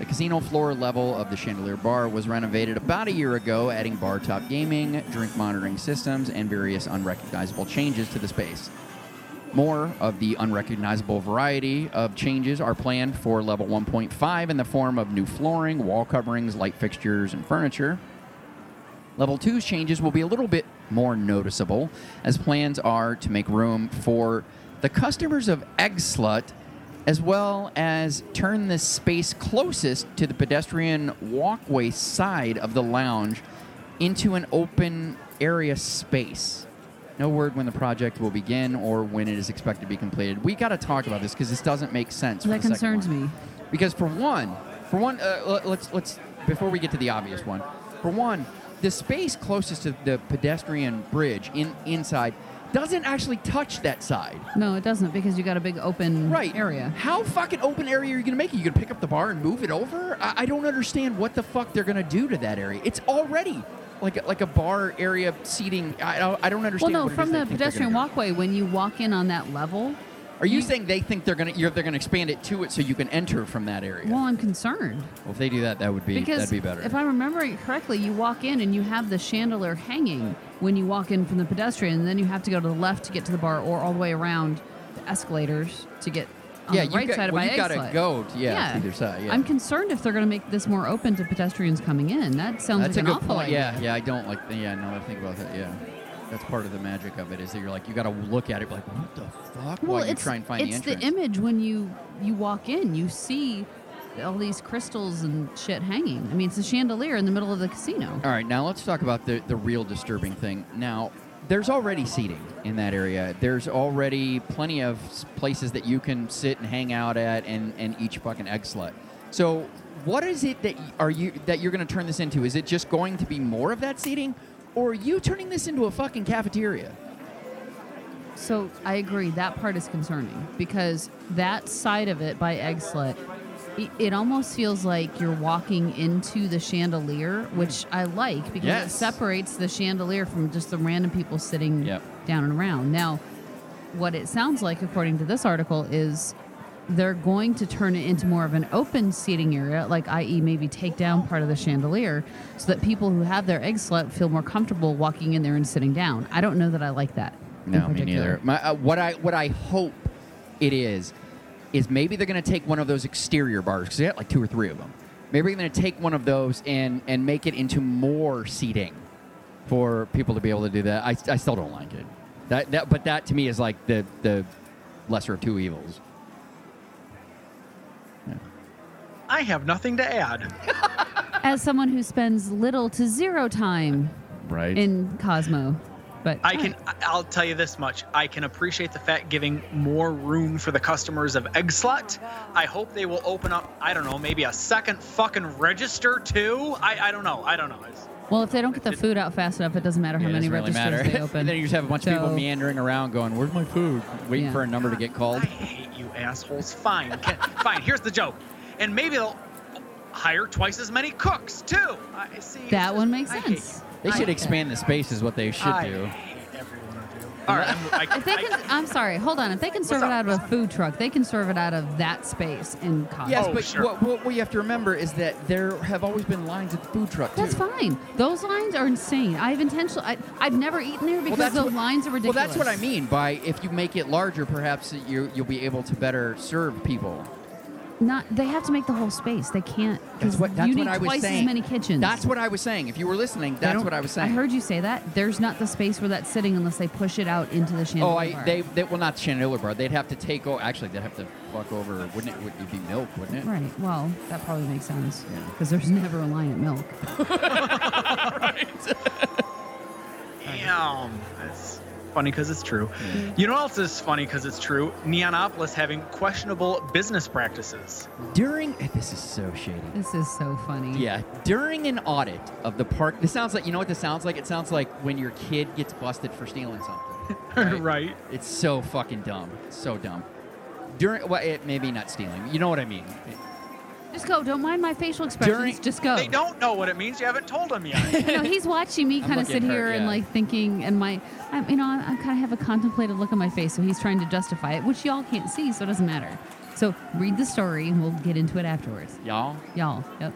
The casino floor level of the Chandelier Bar was renovated about a year ago, adding bar top gaming, drink monitoring systems, and various unrecognizable changes to the space. More of the unrecognizable variety of changes are planned for level 1.5 in the form of new flooring, wall coverings, light fixtures, and furniture. Level 2's changes will be a little bit more noticeable, as plans are to make room for the customers of Eggslut, as well as turn the space closest to the pedestrian walkway side of the lounge into an open area space. No word when the project will begin or when it is expected to be completed. We got to talk about this because this doesn't make sense. That concerns me. Because for one, for one, uh, let- let's let's before we get to the obvious one, for one, the space closest to the pedestrian bridge in inside doesn't actually touch that side. No, it doesn't because you got a big open Right. area. How fucking open area are you gonna make it? You gonna pick up the bar and move it over? I, I don't understand what the fuck they're gonna do to that area. It's already like a, like a bar area seating. I don't, I don't understand. Well, no, from the pedestrian walkway, when you walk in on that level, Are you, saying they think they're gonna you're, they're gonna expand it to it so you can enter from that area? Well, I'm concerned Well, if they do that, that would be because that'd be better. if I'm remembering correctly, you walk in and you have the chandelier hanging when you walk in from the pedestrian, and then you have to go to the left to get to the bar, or all the way around the escalators to get on yeah, the you right got, side of well, my you gotta go to, yeah, to either side. Yeah, I'm concerned if they're going to make this more open to pedestrians coming in. That sounds That's like a an good awful point. idea. Yeah, yeah, I don't like. Yeah, no, I think about that. Yeah, that's part of the magic of it is that you're like you got to look at it like what the fuck Well, while you try and find it's the the, image when you you walk in. You see all these crystals and shit hanging. I mean, it's a chandelier in the middle of the casino. All right, now let's talk about the the real disturbing thing. Now, there's already seating in that area. There's already plenty of places that you can sit and hang out at and and eat your fucking egg slut. So, what is it that are you that you're going to turn this into? Is it just going to be more of that seating, or are you turning this into a fucking cafeteria? So I agree. That part is concerning because that side of it by Eggslut, it, it almost feels like you're walking into the chandelier, which I like because it separates the chandelier from just the random people sitting Yep. down and around. Now, what it sounds like, according to this article, is they're going to turn it into more of an open seating area, like i.e., maybe take down part of the chandelier, so that people who have their egg slut feel more comfortable walking in there and sitting down. I don't know that I like that. No, me neither. My, uh, what I what I hope it is is maybe they're going to take one of those exterior bars because they got like two or three of them. Maybe they're going to take one of those and and make it into more seating for people to be able to do that. I, I still don't like it. That that but that to me is like the the lesser of two evils. I have nothing to add. As someone who spends little to zero time Right. in Cosmo, but I can. I'll tell you this much: I can appreciate the fact giving more room for the customers of Eggslut. I hope they will open up. I don't know, maybe a second fucking register too. I, I don't know. I don't know. It's, well, if they don't get the food out fast enough, it doesn't matter how Yeah, many really registers matter. they open. and then you just have a bunch of people meandering around going, "Where's my food?" Waiting Yeah. for a number to get called. I hate you assholes. Fine, Can, fine. Here's the joke, and maybe they'll hire twice as many cooks too. I see. That just- one makes I sense. They I should hate expand the space, is what they should I do. hate everyone. All right. I'm, If they can, I'm sorry. Hold on. If they can serve it out of a food truck, they can serve it out of that space in Cosmo. Yes, Oh, but sure. what, what, what you have to remember is that there have always been lines at the food truck too. That's fine. Those lines are insane. I've intentionally. I, I've never eaten there because that's the what- lines are ridiculous. Well, that's what I mean by if you make it larger, perhaps you you'll be able to better serve people. Not. They have to make the whole space. They can't. 'cause That's what that's you what need I was twice saying. as many kitchens. That's what I was saying. If you were listening, They that's don't- what I was saying. I heard you say that. There's not the space where that's sitting unless they push it out into the chandelier. Oh, I bar. they, they well not the chandelier bar. They'd have to take over. Actually, they'd have to fuck over. Wouldn't it? Would it be milk? Wouldn't it? Right. Well, that probably makes sense Yeah. because there's never a line at milk. Damn. That's funny because it's true. Mm-hmm. You know what else is funny because it's true? Neonopolis having questionable business practices. During eh, this is so shady. This is so funny. Yeah, during an audit of the park, this sounds like you know what this sounds like. It sounds like when your kid gets busted for stealing something. right. It's so fucking dumb. It's so dumb. During well, it, maybe not stealing. You know what I mean? Just go. Don't mind my facial expressions. During- Just go. They don't know what it means. You haven't told them yet. no, he's watching me kind of sit at her, here and yeah. like thinking, and my, I'm, you know, I, I kind of have a contemplative look on my face, so he's trying to justify it, which y'all can't see, so it doesn't matter. So read the story, and we'll get into it afterwards. Y'all. Y'all, yep,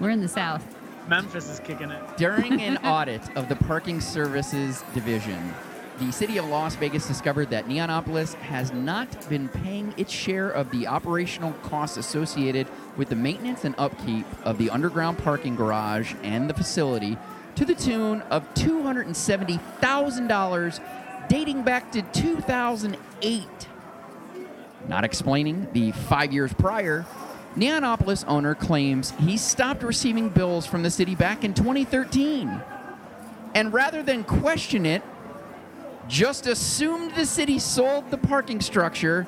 we're in the South. Memphis is kicking it. During an audit of the parking services division, the city of Las Vegas discovered that Neonopolis has not been paying its share of the operational costs associated with the maintenance and upkeep of the underground parking garage and the facility to the tune of $270,000 dating back to 2008. Not explaining the five years prior, Neonopolis owner claims he stopped receiving bills from the city back in 2013. And rather than question it, just assumed the city sold the parking structure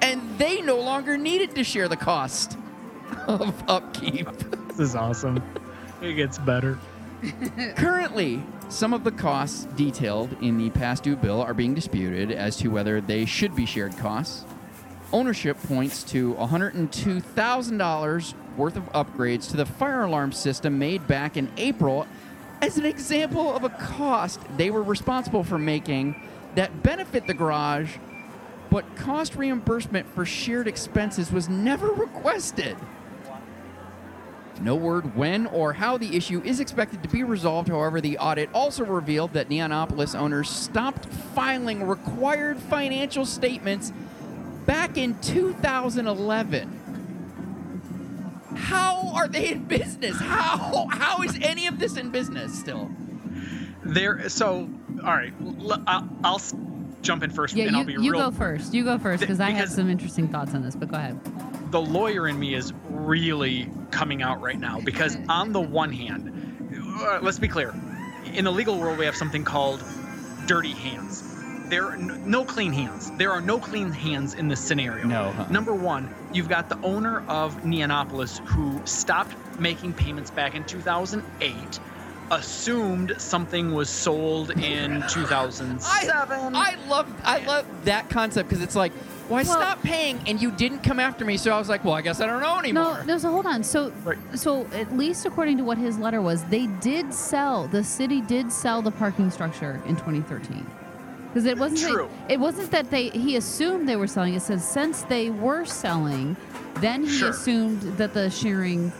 and they no longer needed to share the cost of upkeep. This is awesome. It gets better. Currently, some of the costs detailed in the past due bill are being disputed as to whether they should be shared costs. Ownership points to $102,000 worth of upgrades to the fire alarm system made back in April as an example of a cost they were responsible for making that benefit the garage but cost reimbursement for shared expenses was never requested. No word when or how the issue is expected to be resolved. However, the audit also revealed that Neonopolis owners stopped filing required financial statements back in 2011. How are they in business? How how is any of this in business still? There. So, all right. I'll, I'll jump in first, Yeah, and you, I'll be you real. go first. You go first because I have some interesting thoughts on this. But go ahead. the lawyer in me is really coming out right now because on the one hand, uh, let's be clear, in the legal world we have something called dirty hands. There are no clean hands. There are no clean hands in this scenario. No, huh? Number one, you've got the owner of Neonopolis who stopped making payments back in 2008, assumed something was sold in 2007. I love I love that concept because it's like, well, I Well- stopped paying and you didn't come after me, so I was like, well, I guess I don't know anymore. No, no. So hold on. So, Right. so at least according to what his letter was, they did sell. The city did sell the parking structure in 2013. Because it wasn't. that- True. it wasn't that they. He assumed they were selling. It says since they were selling, then he Sure. assumed that the sharing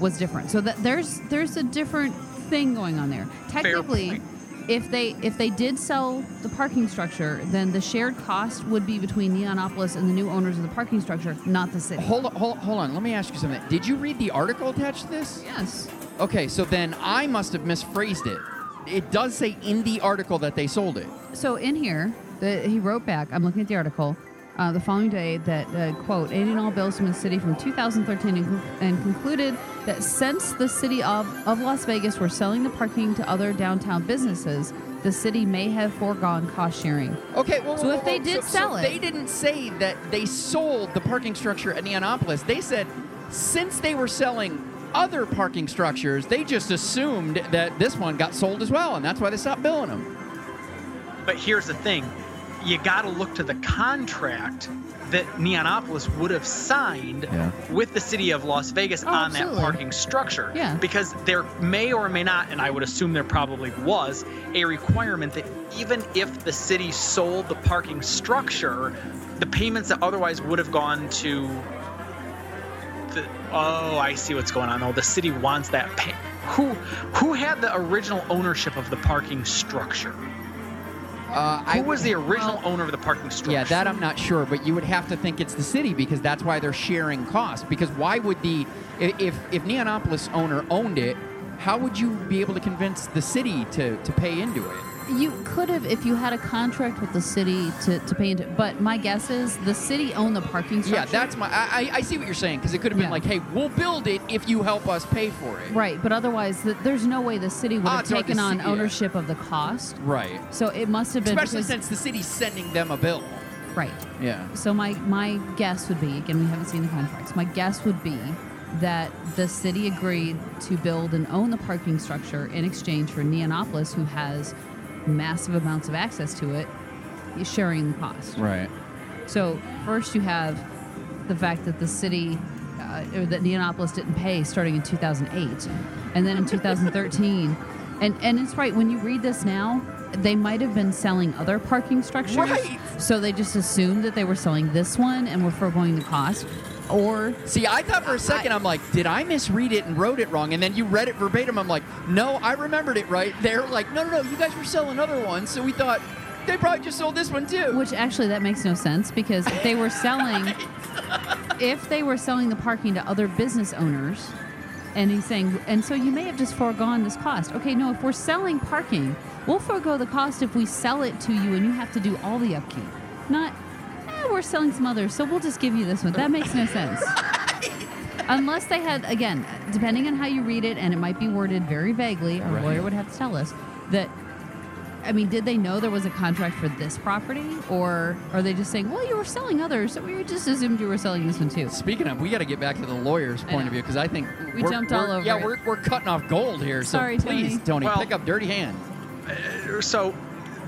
was different. So that there's there's a different thing going on there. Technically. If they if they did sell the parking structure, then the shared cost would be between Neonopolis and the new owners of the parking structure, not the city. Hold on, hold, hold on. Let me ask you something. Did you read the article attached to this? Yes. Okay, so then I must have misphrased it. It does say in the article that they sold it. So in here, the, he wrote back. I'm looking at the article. Uh, the following day, that uh, quote, and all bills from the city from 2013 and, and concluded that since the city of, of Las Vegas were selling the parking to other downtown businesses, the city may have foregone cost sharing. Okay, well, So whoa, if they did so- sell so it- they didn't say that they sold the parking structure at Neonopolis. They said since they were selling other parking structures, they just assumed that this one got sold as well, and that's why they stopped billing them. But here's the thing you got to look to the contract that Neonopolis would have signed Yeah. with the city of Las Vegas Oh, on that parking structure. Yeah. Because there may or may not, and I would assume there probably was, a requirement that even if the city sold the parking structure, the payments that otherwise would have gone to the oh i see what's going on though the city wants that pay who who had the original ownership of the parking structure Uh, who was the original owner of the parking structure? Yeah, that I'm not sure, but you would have to think it's the city because that's why they're sharing costs. Because why would the if if Neonopolis owner owned it, how would you be able to convince the city to to pay into it? You could have if you had a contract with the city to, to pay into But my guess is the city owned the parking structure. Yeah, that's my. I, I- see what you're saying because it could have been Yeah. like, hey, we'll build it if you help us pay for it. Right, but otherwise, th there's no way the city would have Odds are the taken on ci- yeah. ownership of the cost. Right. So it must have been Especially because- since the city's sending them a bill. right. Yeah. So my my guess would be again we haven't seen the contracts. My guess would be that the city agreed to build and own the parking structure in exchange for Neonopolis, who has massive amounts of access to it, is sharing the cost. Right. So first you have the fact that the city, uh, or that Neonopolis didn't pay starting in 2008, and then in 2013, and and it's right when you read this now, they might have been selling other parking structures, Right. So they just assumed that they were selling this one and were foregoing the cost, or See, I thought for a second, I'm like, did I misread it and wrote it wrong? And then you read it verbatim. I'm like, no, I remembered it right. They're like, no, no, no, you guys were selling other ones, so we thought they probably just sold this one too. which actually that makes no sense because if they were selling, if they were selling the parking to other business owners, and he's saying, and so you may have just foregone this cost. Okay, no, if we're selling parking, we'll forego the cost if we sell it to you and you have to do all the upkeep. Not, eh, we're selling some others, so we'll just give you this one. That makes no sense. Unless they had, again, depending on how you read it, and it might be worded very vaguely, our Right. lawyer would have to tell us that. I mean, did they know there was a contract for this property, or are they just saying, "Well, you were selling others, so we just assumed you were selling this one too"? Speaking of, we got to get back to the lawyer's I point know. of view because I think We we're- jumped all we're- over Yeah, it. we're, we're cutting off gold here. Sorry, so please, Tony. Tony, Well- pick up dirty hand. so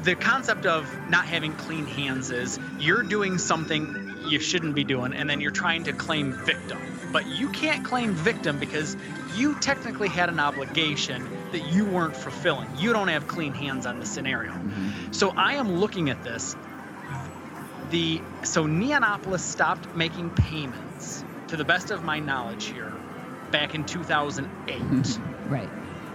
the concept of not having clean hands is you're doing something you shouldn't be doing and then you're trying to claim victim. But you can't claim victim because you technically had an obligation that you weren't fulfilling. You don't have clean hands on the scenario. Mm-hmm. So i am looking at this. The so Neonopolis stopped making payments, to the best of my knowledge here, back in 2008. Right.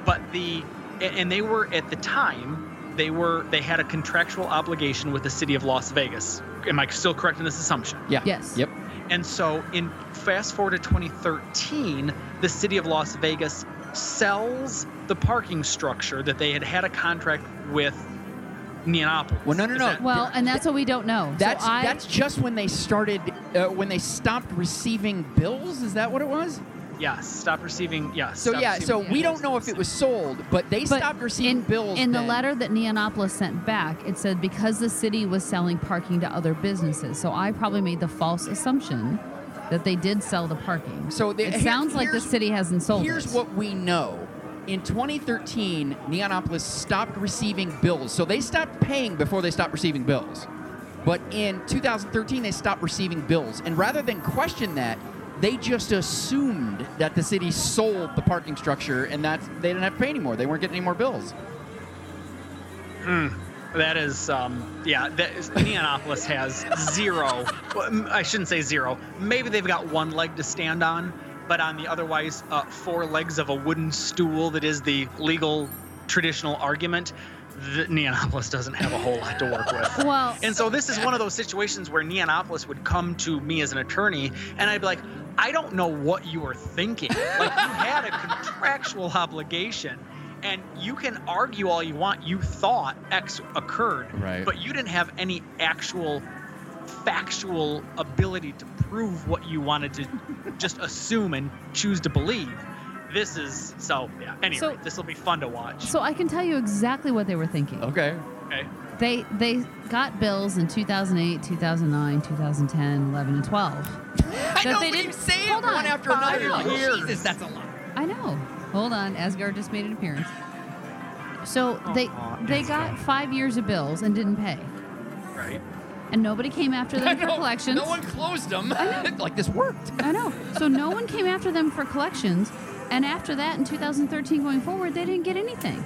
but the and they were at the time they were they had a contractual obligation with the city of Las Vegas. Am I still correct in this assumption? Yeah. Yes. Yep. And so in fast forward to 2013, the city of Las Vegas sells the parking structure that they had had a contract with Neonopolis. Well, no, no, no. that- Well, and that's what we don't know. That's so I, that's just when they started uh, when they stopped receiving bills. Is that what it was? Yes, stop receiving. Yes. So yeah, so we don't know if it was sold, but they But stopped receiving in, bills. in the then. letter that Neonopolis sent back, it said because the city was selling parking to other businesses. So I probably made the false assumption that they did sell the parking. So they- it here- sounds like the here's- city hasn't sold Here's it. what we know. In 2013, Neonopolis stopped receiving bills. So they stopped paying before they stopped receiving bills. But in 2013, they stopped receiving bills. And rather than question that, they just assumed that the city sold the parking structure and that they didn't have to pay anymore. They weren't getting any more bills. That is, um, yeah, that is, Neonopolis has zero. well, I shouldn't say zero. Maybe they've got one leg to stand on, but on the otherwise uh, four legs of a wooden stool that is the legal traditional argument, the Neonopolis doesn't have a whole lot to work with. Well, And so this is one of those situations where Neonopolis would come to me as an attorney, and I'd be like, I don't know what you were thinking. Like you had a contractual obligation, and you can argue all you want. You thought X occurred, Right. but you didn't have any actual factual ability to prove what you wanted to just assume and choose to believe. This is so yeah. Anyway, So- this will be fun to watch. so I can tell you exactly what they were thinking. Okay. okay. They they got bills in 2008, 2009, 2010, 11, and 12. I That know, they but you didn't- say it hold one on. after another. Five Like, years. Jesus, that's a lot. I know. Hold on, Asgard just made an appearance. So they Aw, they got five years of bills and didn't pay, Right. and nobody came after I them for know, collections. No one closed them. like this worked. I know. So no one came after them for collections, and after that, in 2013 going forward, they didn't get anything.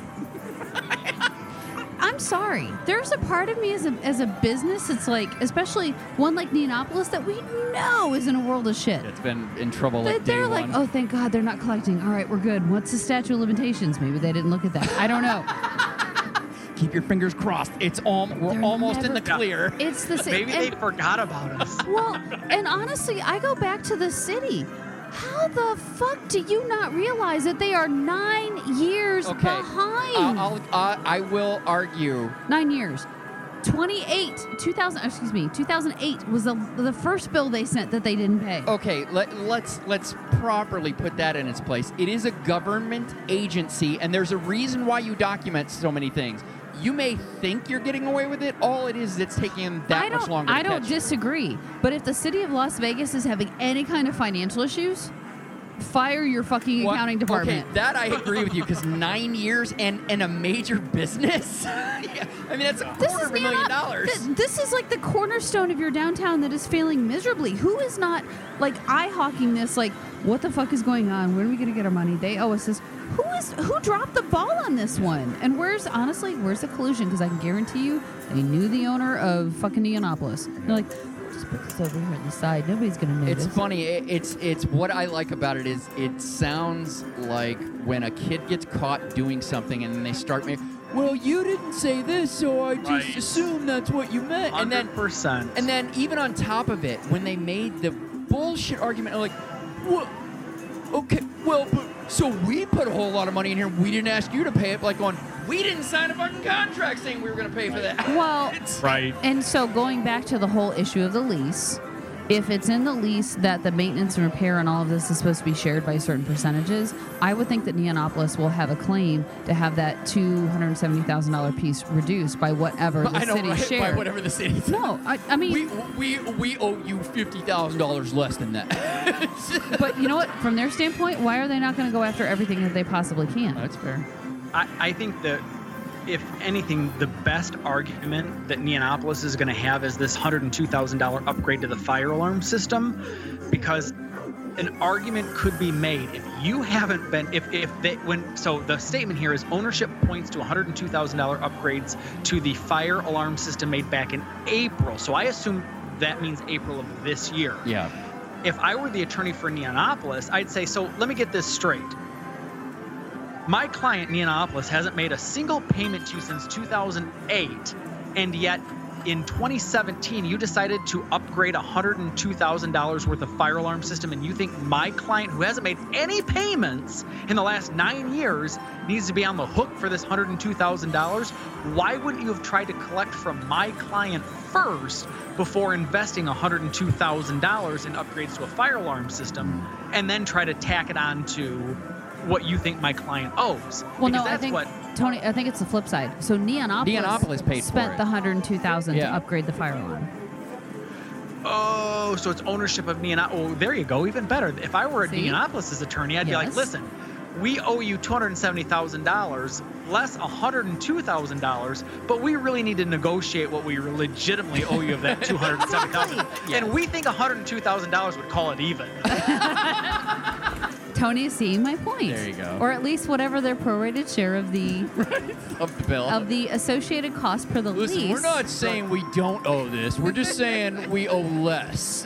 I'm sorry. There's a part of me as a as a business, it's like, especially one like Neonopolis, that we know is in a world of shit. It's been in trouble They- like day they're like, one. oh, thank God they're not collecting. All right, we're good. What's the statute of limitations? Maybe they didn't look at that. I don't know. Keep your fingers crossed. It's all we're They're almost in the clear. It's the same. Maybe and- they forgot about us. Well, and honestly, I go back to the city. How the fuck do you not realize that they are nine years Okay. behind? Uh, I'll, uh, I will argue. nine years. 28, 2000, excuse me, 2008 was the, the first bill they sent that they didn't pay. Okay, let, let's let's properly put that in its place. It is a government agency, and there's a reason why you document so many things. You may think you're getting away with it. All it is, it's taking them that much longer. I to don't catch. disagree. But if the city of Las Vegas is having any kind of financial issues, fire your fucking What- accounting department. Okay, that I agree with you because nine years and and a major business. yeah, I mean that's a This quarter is of a million dollars. thi- this is like the cornerstone of your downtown that is failing miserably. Who is not like eye hawking this? Like, what the fuck is going on? When are we going to get our money? They owe us this. Who is who dropped the ball on this one? And where's honestly where's the collusion? Because I can guarantee you they knew the owner of fucking Neonopolis. They're like, we'll just over here on the side. Nobody's going to notice. It's funny. It, it's it's what I like about it is it sounds like when a kid gets caught doing something and then they start making. Well, you didn't say this, so I just Right. assumed that's what you meant. And then Hundred percent. and then even on top of it, when they made the bullshit argument, I'm like, what? Okay, well, but so we put a whole lot of money in here. We didn't ask you to pay it. Like on, we didn't sign a fucking contract saying we were going to pay for that. Well, It's- right. And so going back to the whole issue of the lease, if it's in the lease that the maintenance and repair and all of this is supposed to be shared by certain percentages, I would think that Neonopolis will have a claim to have that two hundred seventy thousand dollar piece reduced by whatever the I know, city right? shared. By whatever the city. No, I, I mean, We, we, we owe you fifty thousand dollars less than that. but you know what? From their standpoint, why are they not going to go after everything that they possibly can? That's fair. I, I think that if anything, the best argument that Neonopolis is going to have is this $102,000 upgrade to the fire alarm system, because an argument could be made if you haven't been if if they when so the statement here is ownership points to $102,000 upgrades to the fire alarm system made back in April. So I assume that means April of this year. Yeah. If I were the attorney for Neonopolis, I'd say, so let me get this straight. My client, Neonopolis, hasn't made a single payment to you since 2008, and yet in 2017, you decided to upgrade $102,000 worth of fire alarm system, and you think my client, who hasn't made any payments in the last nine years, needs to be on the hook for this $102,000? Why wouldn't you have tried to collect from my client first before investing $102,000 in upgrades to a fire alarm system, and then try to tack it on to what you think my client owes? Well, because no, I think what Tony. I think it's the flip side. So Neonopolis, Neonopolis paid spent the hundred and two thousand Yeah. to upgrade the fire alarm. Oh, so it's ownership of Neonopolis. Oh, there you go. Even better. If I were a See? Neonopolis' attorney, I'd be like, listen, we owe you $270,000 less $102,000, but we really need to negotiate what we legitimately owe you of that $207,000. And we think $102,000 would call it even. Tony is seeing my point. There you go. Or at least whatever their prorated share of the Of the bill. of the associated cost per the Listen, lease. we're not saying we don't owe this. We're just saying we owe less.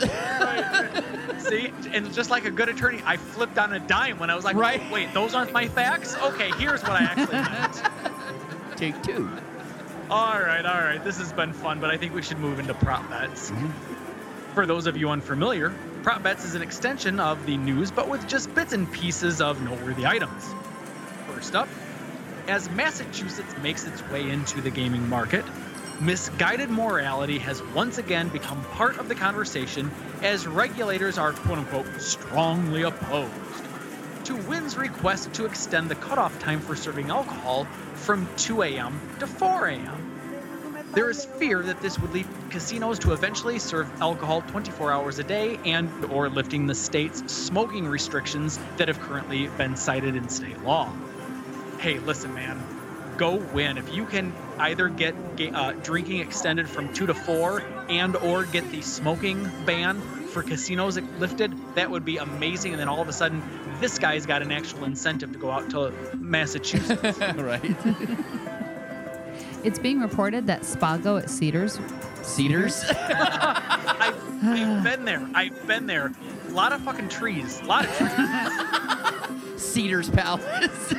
See? And just like a good attorney, I flipped on a dime when I was like, Right. wait, those aren't my facts? Okay, here's what I actually meant. Take two. All right, all right. This has been fun, but I think we should move into prop bets. Mm-hmm. For those of you unfamiliar, prop bets is an extension of the news, but with just bits and pieces of noteworthy items. First up, as Massachusetts makes its way into the gaming market, misguided morality has once again become part of the conversation as regulators are quote unquote strongly opposed to Wynn's request to extend the cutoff time for serving alcohol from 2 a.m. to 4 a.m. There is fear that this would lead casinos to eventually serve alcohol 24 hours a day and or lifting the state's smoking restrictions that have currently been cited in state law. Hey, listen man, go win. If you can either get uh, drinking extended from 2 to 4 and or get the smoking ban for casinos lifted, that would be amazing and then all of a sudden this guy's got an actual incentive to go out to Massachusetts. right. It's being reported that Spago at Cedars. Cedars. I've, I've been there. I've been there. A lot of fucking trees. A lot of trees. Cedars Palace.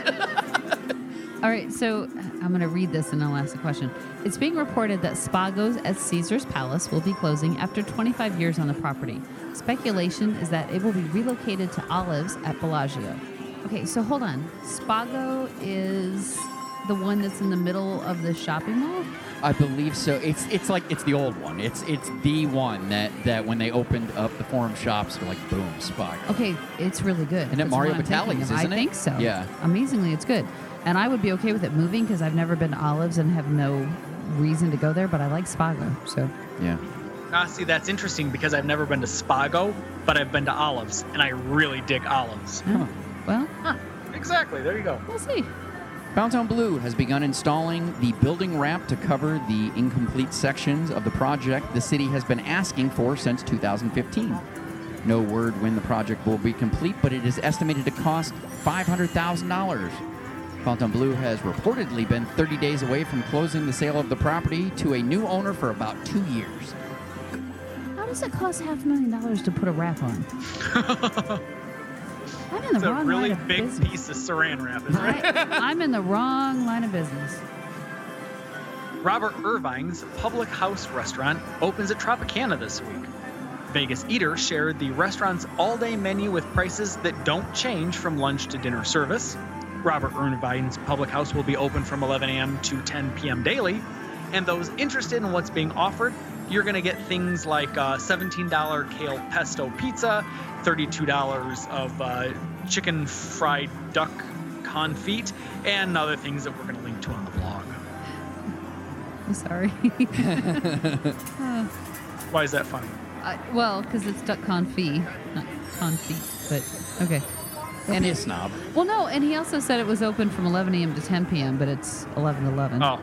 All right, so I'm going to read this and I'll ask a question. It's being reported that Spago's at Caesar's Palace will be closing after 25 years on the property. Speculation is that it will be relocated to Olives at Bellagio. Okay, so hold on. Spago is the one that's in the middle of the shopping mall? I believe so. It's it's like it's the old one. It's it's the one that that when they opened up the forum shops, they're like boom, Spago. Okay, it's really good. And at Mario Batali's, isn't it? I think so. Yeah. Amazingly, it's good. And I would be okay with it moving because I've never been to Olives and have no reason to go there, but I like Spago. So Yeah. Ah, see, that's interesting because I've never been to Spago, but I've been to Olives, and I really dig Olives. Oh, well, Exactly. There you go. we'll see. Downtown Blue has begun installing the building ramp to cover the incomplete sections of the project the city has been asking for since 2015. No word when the project will be complete, but it is estimated to cost $500,000. Downtown Blue has reportedly been 30 days away from closing the sale of the property to a new owner for about two years. How does it cost half a million dollars to put a wrap on? I'm in the It's a wrong really line of big business. piece of saran wrap, isn't it? I, I'm in the wrong line of business. Robert Irvine's Public House restaurant opens at Tropicana this week. Vegas Eater shared the restaurant's all day menu with prices that don't change from lunch to dinner service. Robert Irvine's Public House will be open from 11 a.m. to 10 p.m. daily. And those interested in what's being offered, you're going to get things like uh, $17 kale pesto pizza, $32 of uh, chicken fried duck confit, and other things that we're going to link to on the blog. I'm sorry. Why is that funny? uh, well, because it's duck confit, not confit, but okay. And a snob. Well, no, and he also said it was open from 11 a.m. to 10 p.m., but it's 11 to 11. Oh,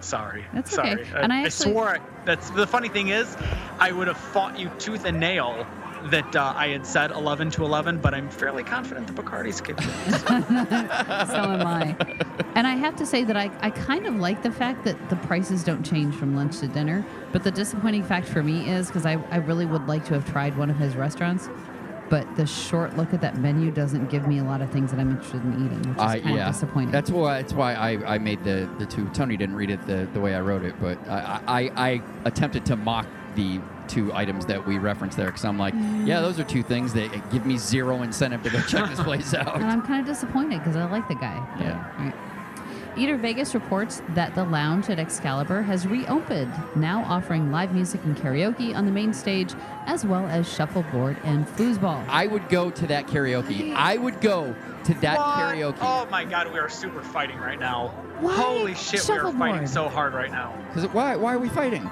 sorry. That's sorry. okay. And I actually- swore. I, that's the funny thing is, I would have fought you tooth and nail that uh, I had said 11 to 11, but I'm fairly confident the Bacardi's kicked in. so am I. And I have to say that I, I kind of like the fact that the prices don't change from lunch to dinner. But the disappointing fact for me is because I, I really would like to have tried one of his restaurants, but the short look at that menu doesn't give me a lot of things that I'm interested in eating, which is I- kind yeah, of disappointing. That's why. That's why I, I made the, the two. Tony didn't read it the, the way I wrote it, but I, I, I attempted to mock the two items that we referenced there because I'm like, yeah, mm. those are two things that give me zero incentive to go check this place out. and. I'm kind of disappointed because I like the guy. But, Yeah. all right. Eater Vegas reports that the lounge at Excalibur has reopened, now offering live music and karaoke on the main stage, as well as shuffleboard and foosball. I would go to that karaoke. I would go to that What? karaoke. Oh my god, we are super fighting right now. What? Holy shit, we are fighting Shuffleboard. so hard right now. Because why? Why are we fighting?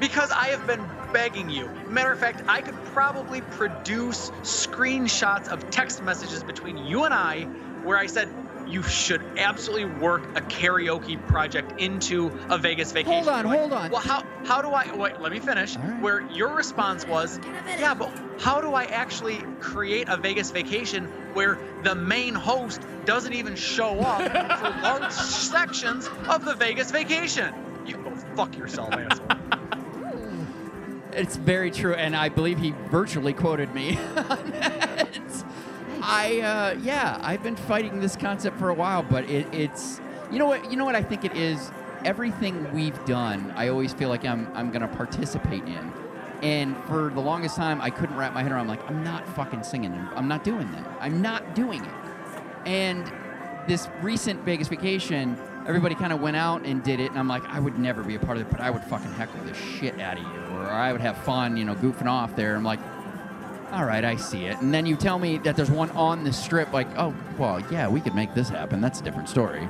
Because I have been begging you. Matter of fact, I could probably produce screenshots of text messages between you and I where I said you should absolutely work a karaoke project into a Vegas vacation. Hold on, like, hold on. Well, how how do I wait, let me finish. All right. Where your response was, "Yeah, but how do I actually create a Vegas vacation where the main host doesn't even show up for large sections of the Vegas vacation?" You go fuck yourself, asshole. It's very true, and I believe he virtually quoted me on that. I, uh, yeah, I've been fighting this concept for a while, but it, it's, you know what, you know what I think it is. Everything we've done, I always feel like I'm, I'm gonna participate in, and for the longest time, I couldn't wrap my head around. I'm like, I'm not fucking singing. I'm not doing that. I'm not doing it. And this recent Vegas vacation, everybody kind of went out and did it, and I'm like, I would never be a part of it, but I would fucking heckle the shit out of you, or I would have fun, you know, goofing off there. I'm like, all right, I see it. And then you tell me that there's one on the strip, like, oh, well, yeah, we could make this happen. That's a different story.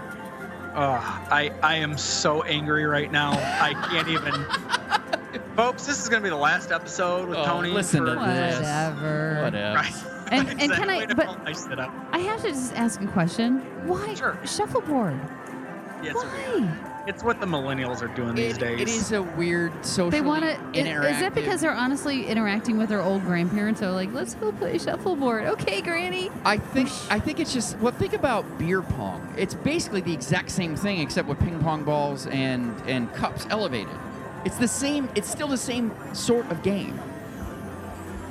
Ugh, I I am so angry right now. I can't even. Folks, this is gonna be the last episode with Oh, Tony. listen for- to this. Whatever. Whatever. Right. And- and can I- but- pull my up. I have to just ask a question. Why Sure. shuffleboard? Yeah, it's, Why? It's what the millennials are doing these It- days. it is a weird social. They want to. Is, is that because they're honestly interacting with their old grandparents? So like, let's go play shuffleboard. Okay, Granny. I think I think it's just well think about beer pong. It's basically the exact same thing except with ping pong balls and and cups elevated. It's the same it's still the same sort of game.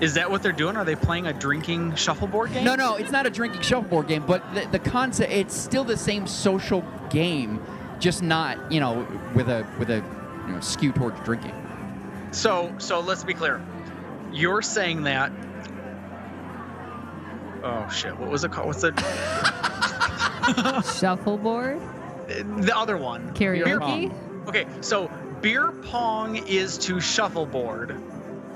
Is that what they're doing? Are they playing a drinking shuffleboard game? No, no, it's not a drinking shuffleboard game, but the, the concept it's still the same social game, just not, you know, with a with a you know, skew towards drinking. So, so let's be clear. You're saying that. Oh shit! What was it called? What's it? Shuffleboard. the other one. Beer Karaoke. pong. Okay, so beer pong is to shuffleboard,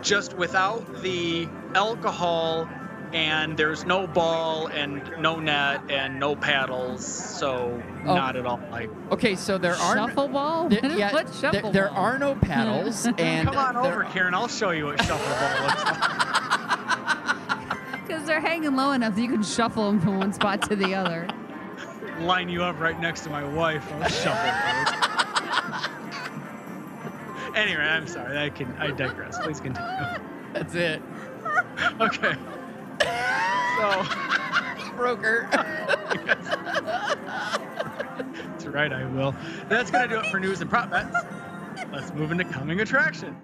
just without the alcohol, and there's no ball and no net and no paddles, so Oh. not at all like. Okay, so there are Shuffleball. there, What is- yeah, What's there, shuffleball? there are no paddles and Come on there- over, Karen. I'll show you what shuffleball looks like. Because they're hanging low enough that you can shuffle them from one spot to the other. Line you up right next to my wife. I'll shuffleboard. anyway, I'm sorry. I can. I digress. Please continue. That's it. Okay. So. Broker. That's right, I will. That's to do it for news and prop bets. Let's move into coming attraction.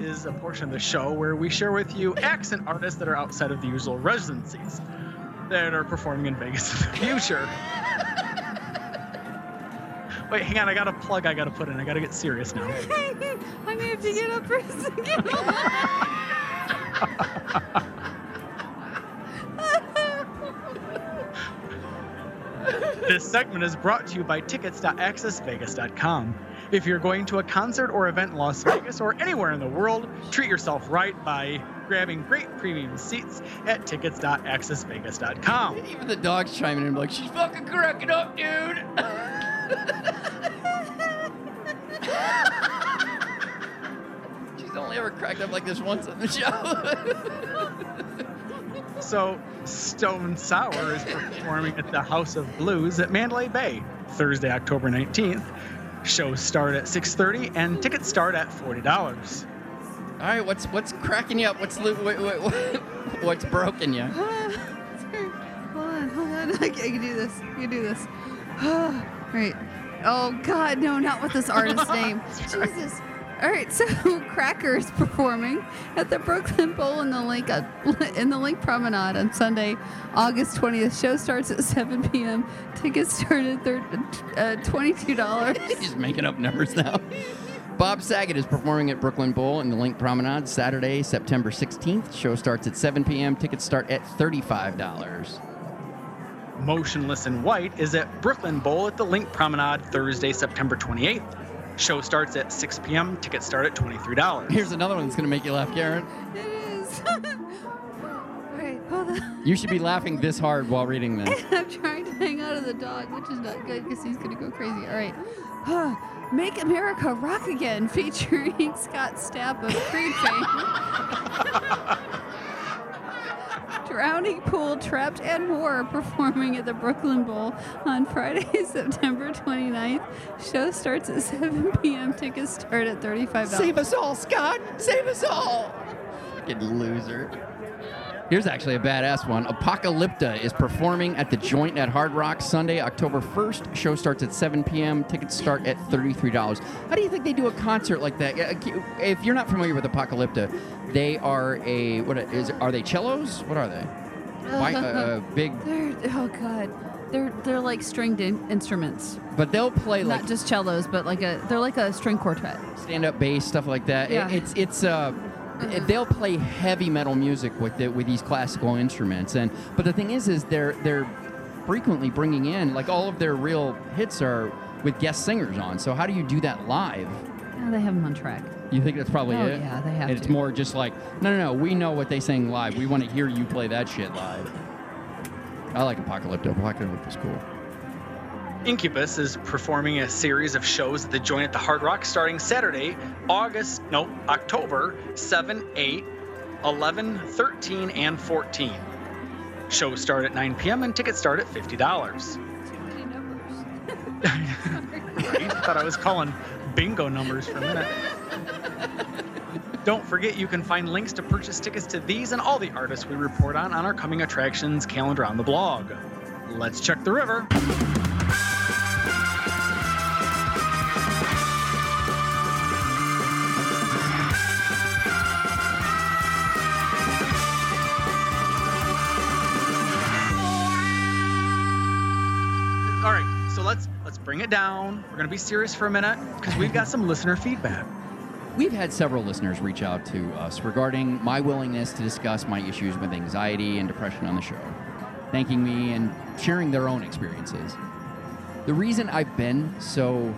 Is a portion of the show where we share with you acts and artists that are outside of the usual residencies that are performing in Vegas in the future. Wait, hang on. I got a plug I got to put in. I got to get serious now. I'm gonna have to get up for a second. This segment is brought to you by tickets.accessvegas.com. If you're going to a concert or event in Las Vegas or anywhere in the world, treat yourself right by grabbing great premium seats at tickets.accessvegas.com. Even the dog's chiming in, like, she's fucking cracking up, dude. she's only ever cracked up like this once on the show. so, Stone Sour is performing at the House of Blues at Mandalay Bay Thursday, October 19th Shows start at 6:30 and tickets start at $40. All right, what's what's cracking you up? What's lo- what, what, what, what's broken you? Sorry. Hold on, hold on. I can, I can do this. I can do this. right. Oh God, no, not with this artist's name. Jesus. All right, so Cracker is performing at the Brooklyn Bowl in the Link uh, in the Link Promenade on Sunday, August 20th. Show starts at 7 p.m. Tickets start at thir- uh, $22. He's making up numbers now. Bob Saget is performing at Brooklyn Bowl in the Link Promenade Saturday, September 16th. Show starts at 7 p.m. Tickets start at $35. Motionless in White is at Brooklyn Bowl at the Link Promenade Thursday, September 28th. Show starts at 6 p.m. Tickets start at $23. Here's another one that's going to make you laugh, Karen. It is. All right, hold on. You should be laughing this hard while reading this. I'm trying to hang out of the dog, which is not good because he's going to go crazy. All right. Make America Rock Again featuring Scott Stapp of Creed fame. Drowning Pool, Trapt, and more performing at the Brooklyn Bowl on Friday, September 29th. Show starts at 7 p.m. Tickets start at $35. Save us all, Scott! Save us all! Fucking loser. Here's actually a badass one. Apocalyptica is performing at the Joint at Hard Rock Sunday, October 1st. Show starts at 7 p.m. Tickets start at $33. How do you think they do a concert like that? Uh, If you're not familiar with Apocalyptica, they are a what is are they cellos? What are they? Bi- uh, uh, big, They're, oh, God. They're, they're like stringed in- instruments. but they'll play like Not just cellos, but like a they're like a string quartet. stand-up bass stuff like that. It- Yeah. it's it's uh, it- they'll play heavy metal music with it with these classical instruments, and but the thing is, is they're they're frequently bringing in like all of their real hits are with guest singers on. So how do you do that live? Yeah, they have them on track. You think that's probably Oh, it? yeah, they have And it's more just like no, no, no. We know what they sing live. We want to hear you play that shit live. I like Apocalypto. Apocalypto's cool. Incubus is performing a series of shows at the Joint at the Hard Rock starting Saturday, August, no, October 7, 8, 11, 13, and 14. Shows start at 9 p.m. and tickets start at $50. Many numbers. Right? Thought I was calling bingo numbers for a minute. Don't forget you can find links to purchase tickets to these and all the artists we report on on our coming attractions calendar on the blog. Let's check the river. Bring it down. We're gonna be serious for a minute because we've got some listener feedback. We've had several listeners reach out to us regarding my willingness to discuss my issues with anxiety and depression on the show, thanking me and sharing their own experiences. The reason I've been so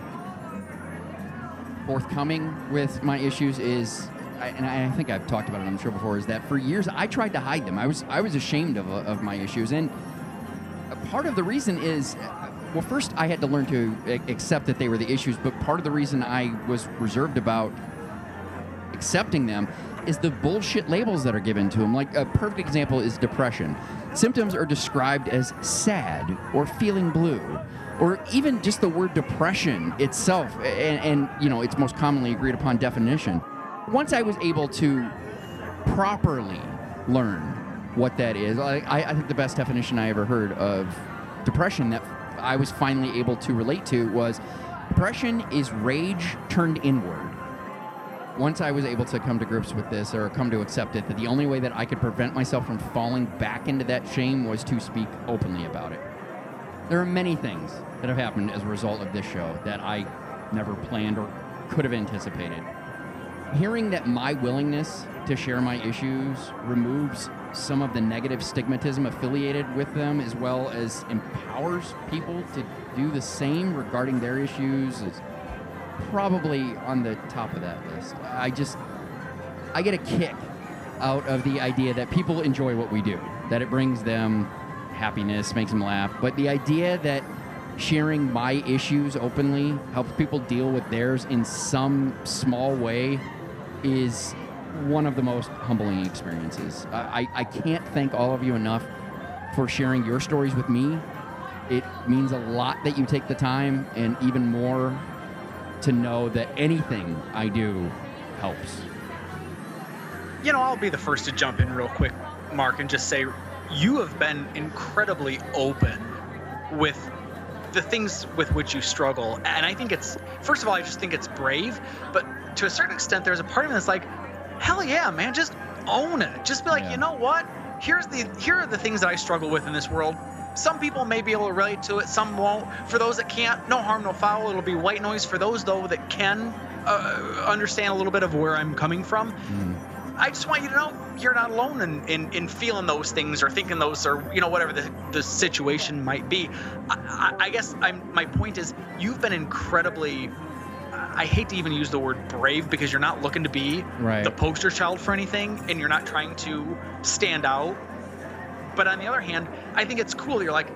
forthcoming with my issues is, and I think I've talked about it the show before, is that for years I tried to hide them. I was I was ashamed of, of my issues, and part of the reason is well first i had to learn to accept that they were the issues but part of the reason i was reserved about accepting them is the bullshit labels that are given to them like a perfect example is depression symptoms are described as sad or feeling blue or even just the word depression itself and, and you know its most commonly agreed upon definition once i was able to properly learn what that is. I I think the best definition I ever heard of depression that I was finally able to relate to was depression is rage turned inward. Once I was able to come to grips with this or come to accept it, that the only way that I could prevent myself from falling back into that shame was to speak openly about it. There are many things that have happened as a result of this show that I never planned or could have anticipated hearing that my willingness to share my issues removes some of the negative stigmatism affiliated with them as well as empowers people to do the same regarding their issues is probably on the top of that list. I just I get a kick out of the idea that people enjoy what we do, that it brings them happiness, makes them laugh, but the idea that sharing my issues openly helps people deal with theirs in some small way is one of the most humbling experiences. I, I, can't thank all of you enough for sharing your stories with me. It means a lot that you take the time, and even more to know that anything I do helps. you know, I'll be the first to jump in real quick, Mark, and just say you have been incredibly open with the things with which you struggle. And I think it's, first of all, I just think it's brave. But to a certain extent, there's a part of me that's like, hell yeah, man, just own it. Just be like, Yeah. you know what? Here's the here are the things that I struggle with in this world. Some people may be able to relate to it, some won't. For those that can't, no harm, no foul. It'll be white noise. For those though that can uh, understand a little bit of where I'm coming from, I just want you to know you're not alone in, in, in feeling those things or thinking those or you know whatever the, the situation might be. I, I, I guess I'm, my point is you've been incredibly. I hate to even use the word brave because you're not looking to be Right. the poster child for anything and you're not trying to stand out. But on the other hand, I think it's cool. You're like,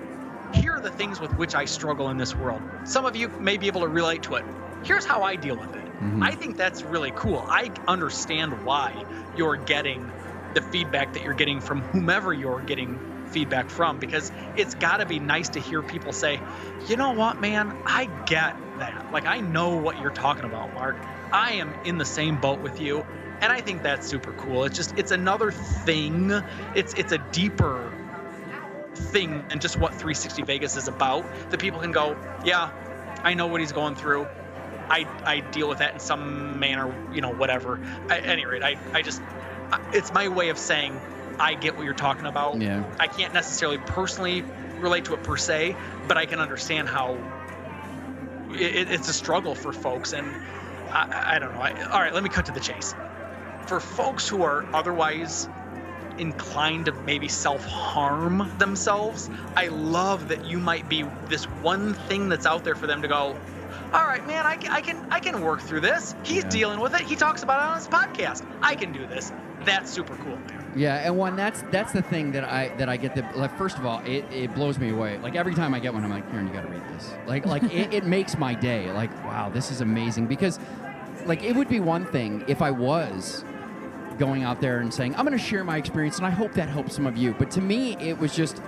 here are the things with which I struggle in this world. Some of you may be able to relate to it. Here's how I deal with it. Mhm. I think that's really cool. I understand why you're getting the feedback that you're getting from whomever you're getting feedback from because it's got to be nice to hear people say, you know what, man, I get that. Like, I know what you're talking about, Mark. I am in the same boat with you. And I think that's super cool. It's just, it's another thing. It's, it's a deeper thing than just what 360 Vegas is about. That people can go, yeah, I know what he's going through. I, I deal with that in some manner, you know, whatever. At any rate, I, I just, I- it's my way of saying I get what you're talking about. Yeah. I can't necessarily personally relate to it per se, but I can understand how it, it's a struggle for folks. And I, I don't know. I, all right, let me cut to the chase. For folks who are otherwise inclined to maybe self harm themselves, I love that you might be this one thing that's out there for them to go. All right, man, I, I can I can work through this. He's Yeah. dealing with it. He talks about it on his podcast. I can do this. That's super cool, man. Yeah, and one that's that's the thing that I that I get the like first of all, it, it blows me away. Like every time I get one, I'm like, Karen, you gotta read this. Like like it, it makes my day. Like, wow, this is amazing. Because like it would be one thing if I was going out there and saying, I'm gonna share my experience and I hope that helps some of you. But to me, it was just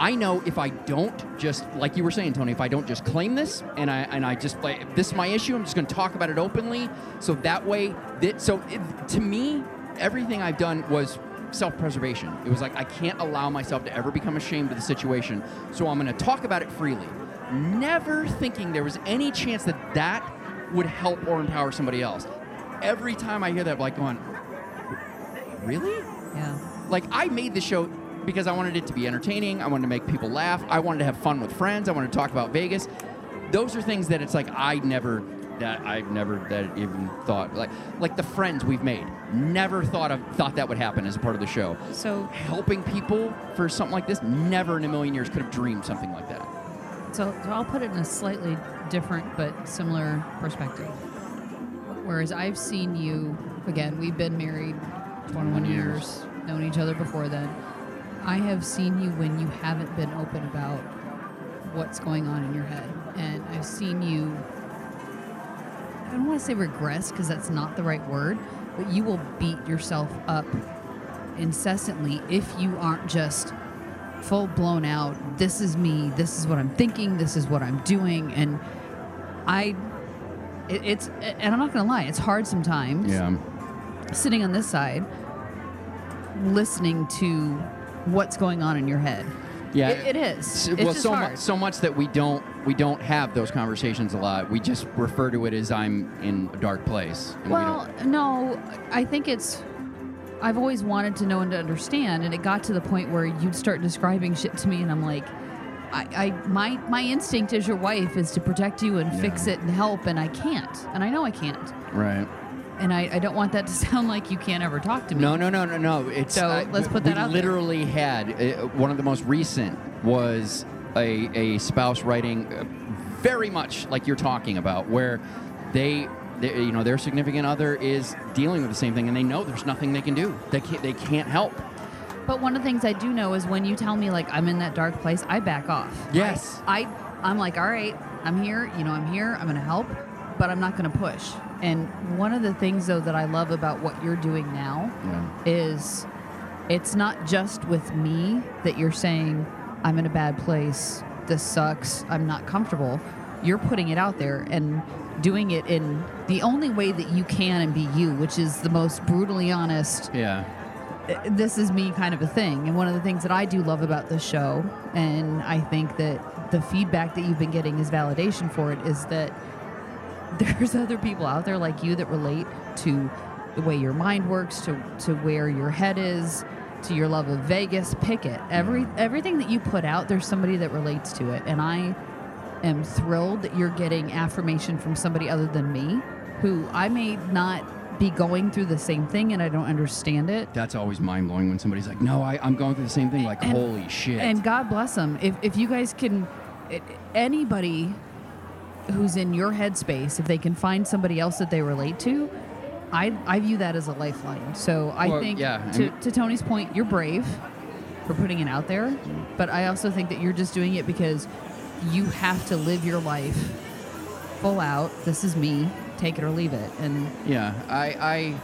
I know if I don't just like you were saying, Tony, if I don't just claim this and I and I just like if this is my issue, I'm just going to talk about it openly. So that way, that so it, to me, everything I've done was self-preservation. It was like I can't allow myself to ever become ashamed of the situation. So I'm going to talk about it freely, never thinking there was any chance that that would help or empower somebody else. Every time I hear that, I'm like going, really? Yeah. like I made the show because I wanted it to be entertaining. I wanted to make people laugh. I wanted to have fun with friends. I wanted to talk about Vegas. Those are things that it's like I never that I've never that even thought like like the friends we've made. Never thought of thought that would happen as a part of the show. So Helping people for something like this, never in a million years could have dreamed something like that. So, so I'll put it in a slightly different but similar perspective. Whereas I've seen you, again, we've been married 21 years. years, known each other before then. I have seen you when you haven't been open about what's going on in your head. And I've seen you, I don't want to say regress because that's not the right word, but you will beat yourself up incessantly if you aren't just full blown out this is me this is what i'm thinking this is what i'm doing and i it, it's and i'm not gonna lie it's hard sometimes Yeah. sitting on this side listening to what's going on in your head Yeah. It- it is. It's well, so much, so much that we don't we don't have those conversations a lot. We just refer to it as I'm in a dark place. We well don't, no i think it's i've always wanted to know and to understand and it got to the point where you'd start describing shit to me and i'm like I, I my my instinct as your wife is to protect you and fix it and help and i can't and i know i can't right. and I, I don't want that to sound like you can't ever talk to me. No, no, no, no, no. It's So, uh, let's put we that out there. literally had uh, one of the most recent was a, a spouse writing uh, very much like you're talking about, where they, they, you know, their significant other is dealing with the same thing, and they know there's nothing they can do. They can't, they can't help. But one of the things I do know is when you tell me like I'm in that dark place, I back off. Yes. I, I I'm like, all right, I'm here. You know, I'm here. I'm gonna help. but I'm not going to push. And one of the things though that I love about what you're doing now Yeah. is it's not just with me that you're saying I'm in a bad place. This sucks. I'm not comfortable. You're putting it out there and doing it in the only way that you can and be you, which is the most brutally honest Yeah. this is me kind of a thing. And one of the things that I do love about this show, and I think that the feedback that you've been getting is validation for it, is that there's other people out there like you that relate to the way your mind works, to, to where your head is, to your love of Vegas. Pick it. Every everything that you put out, there's somebody that relates to it. And I am thrilled that you're getting affirmation from somebody other than me, who I may not be going through the same thing and I don't understand it. That's always mind blowing when somebody's like, "No, I, I'm going through the same thing." Like, And- holy shit! And God bless them. If, if you guys can, anybody who's in your headspace, if they can find somebody else that they relate to, I, I view that as a lifeline. So I Well, think, yeah, to, to Tony's point, you're brave for putting it out there. But I also think that you're just doing it because you have to live your life full out. This is me. Take it or leave it. And yeah, I, I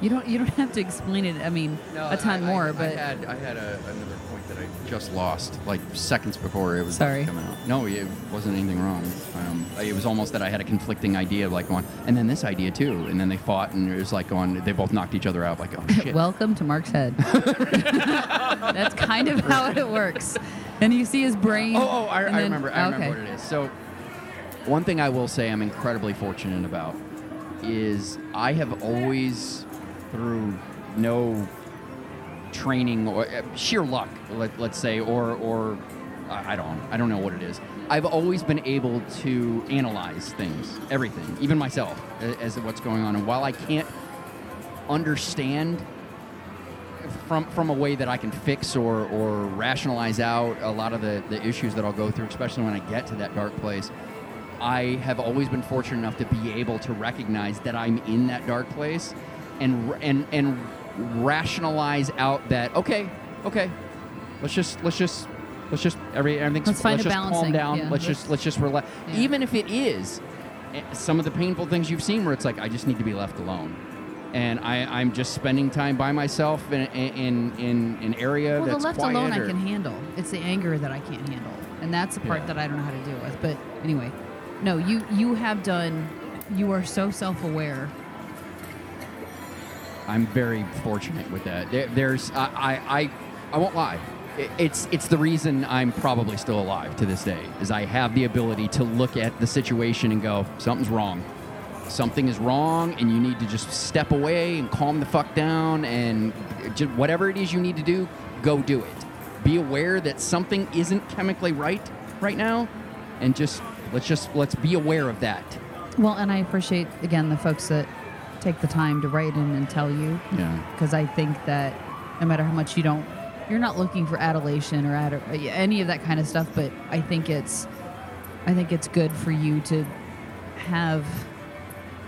you don't you don't have to explain it. I mean, a ton I- more. I, but I had I had a, another that I just lost like seconds before it was Sorry. coming out. No, it wasn't anything wrong. Um, it was almost that I had a conflicting idea of like going, and then this idea too, and then they fought, and it was like going, they both knocked each other out. Like, oh shit. Welcome to Mark's head. That's kind of how it works. And you see his brain. Oh, oh, I, I then- remember. I remember what it is. So, one thing I will say I'm incredibly fortunate about is I have always, through no training or uh, sheer luck, let, let's say, or or I I don't I don't know what it is. I've always been able to analyze things, everything, even myself, as to what's going on. And while I can't understand from from a way that I can fix or or rationalize out a lot of the, the issues that I'll go through, especially when I get to that dark place. I have always been fortunate enough to be able to recognize that I'm in that dark place, and and and rationalize out that okay, okay, let's just let's just let's just every everything's Let's a just calm down. yeah, let's let's- just let's just relax. Yeah. Even if it is eh, some of the painful things you've seen, where it's like I just need to be left alone and I, I'm just spending time by myself in in in an area Well, the left quiet. alone I can handle. It's the anger that I can't handle, and that's the part Yeah. that I don't know how to deal with. But anyway, no, you you have done. You are so self-aware. I'm very fortunate with that. There, there's I, I I won't lie. It's it's the reason I'm probably still alive to this day. Is I have the ability to look at the situation and go something's wrong. Something is wrong, and you need to just step away and calm the fuck down, and just whatever it is you need to do, go do it. Be aware that something isn't chemically right right now, and just let's just let's be aware of that. Well, and I appreciate again the folks that take the time to write in and tell you. Yeah. Because I think that no matter how much you don't, you're not looking for adulation or ad- any of that kind of stuff. But I think it's, I think it's good for you to have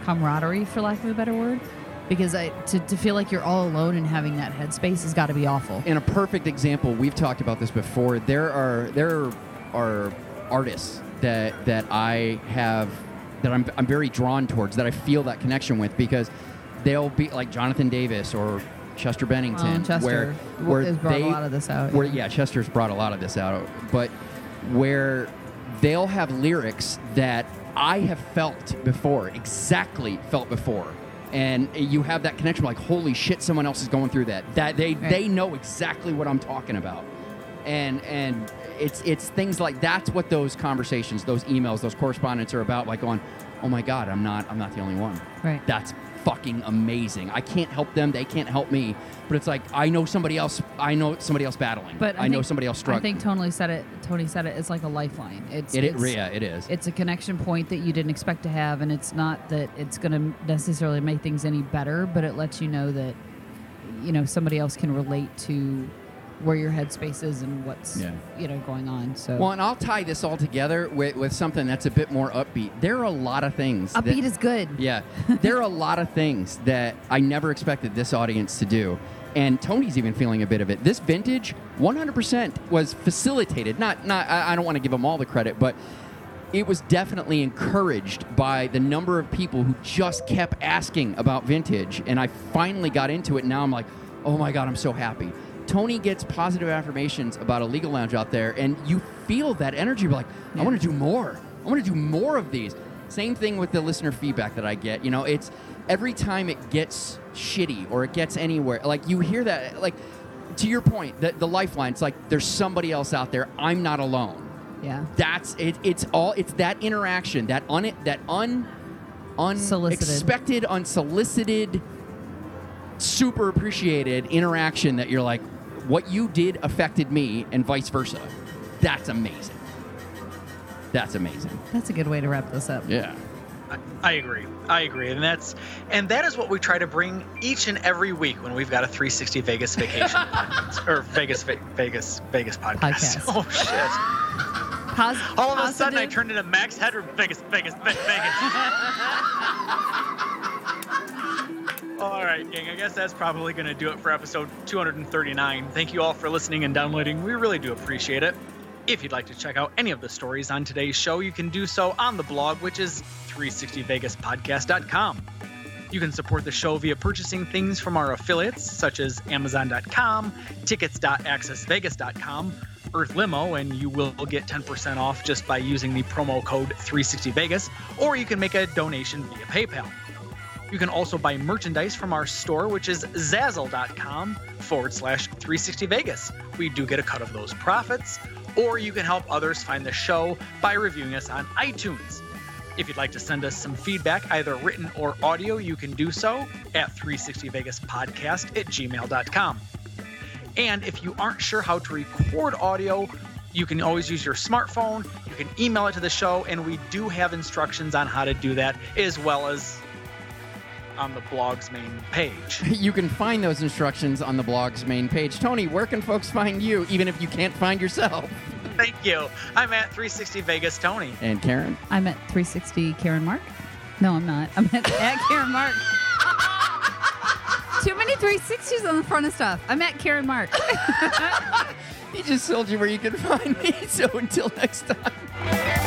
camaraderie, for lack of a better word, because I to, to feel like you're all alone and having that headspace has got to be awful. in a perfect example, we've talked about this before. There are there are artists that that I have that I'm I'm very drawn towards that I feel that connection with because they'll be like Jonathan Davis or Chester Bennington, Oh, Chester where where has brought a they, lot of this out, Where yeah. yeah, Chester's brought a lot of this out, but where they'll have lyrics that I have felt before, exactly felt before. And you have that connection, like, holy shit, someone else is going through that. That they Right. they know exactly what I'm talking about. And and it's it's things like that's what those conversations, those emails, those correspondence are about, like going, Oh my god, I'm not I'm not the only one. Right. That's fucking amazing. I can't help them, they can't help me. But it's like I know somebody else I know somebody else battling. But I, I, know somebody else struggling. I think Tony said it. Tony said it. It's like a lifeline. It's It- it- it's, yeah, it is. It's a connection point that you didn't expect to have, and it's not that it's going to necessarily make things any better, but it lets you know that you know somebody else can relate to where your headspace is and what's Yeah. you know going on. So Well, and I'll tie this all together with, with something that's a bit more upbeat. There are a lot of things. upbeat is good. Yeah, there are a lot of things that I never expected this audience to do. And Tony's even feeling a bit of it. This vintage, 100% was facilitated. Not, not. I I don't want to give them all the credit, but it was definitely encouraged by the number of people who just kept asking about vintage. And I finally got into it. Now I'm like, oh my God, I'm so happy. Tony gets positive affirmations about a legal lounge out there, and you feel that energy. You're like, I want to do more. I want to do more of these. Same thing with the listener feedback that I get. You know, it's every time it gets shitty or it gets anywhere, like you hear that, like to your point, the, the lifeline, it's like there's somebody else out there. I'm not alone. Yeah. That's it. It's all. It's that interaction, that un, that un, unexpected, unsolicited, super appreciated interaction that you're like, what you did affected me, and vice versa. That's amazing. That's amazing. That's a good way to wrap this up. Yeah. I, I agree. I agree, and that's and that is what we try to bring each and every week when we've got a 360 Vegas vacation podcast, or Vegas Vegas Vegas podcast. Podcast. Oh shit! Pos- All of a sudden, I turned into Max Headroom. Vegas, Vegas, Ve- Vegas. all right, gang. I guess that's probably going to do it for episode 239. Thank you all for listening and downloading. We really do appreciate it. If you'd like to check out any of the stories on today's show, you can do so on the blog, which is 360vegaspodcast.com. You can support the show via purchasing things from our affiliates, such as Amazon.com, tickets.accessvegas.com, Earth Limo, and you will get 10% off just by using the promo code 360Vegas, or you can make a donation via PayPal. You can also buy merchandise from our store, which is Zazzle.com forward slash 360Vegas. We do get a cut of those profits, or you can help others find the show by reviewing us on iTunes. If you'd like to send us some feedback, either written or audio, you can do so at 360vegaspodcast at gmail.com. And if you aren't sure how to record audio, you can always use your smartphone. You can email it to the show, and we do have instructions on how to do that, as well as on the blog's main page. You can find those instructions on the blog's main page. Tony, where can folks find you, even if you can't find yourself? Thank you. I'm at 360 Vegas Tony. And Karen? I'm at 360 Karen Mark. No, I'm not. I'm at, at Karen Mark. Too many 360s on the front of stuff. I'm at Karen Mark. He just told you where you can find me. So until next time.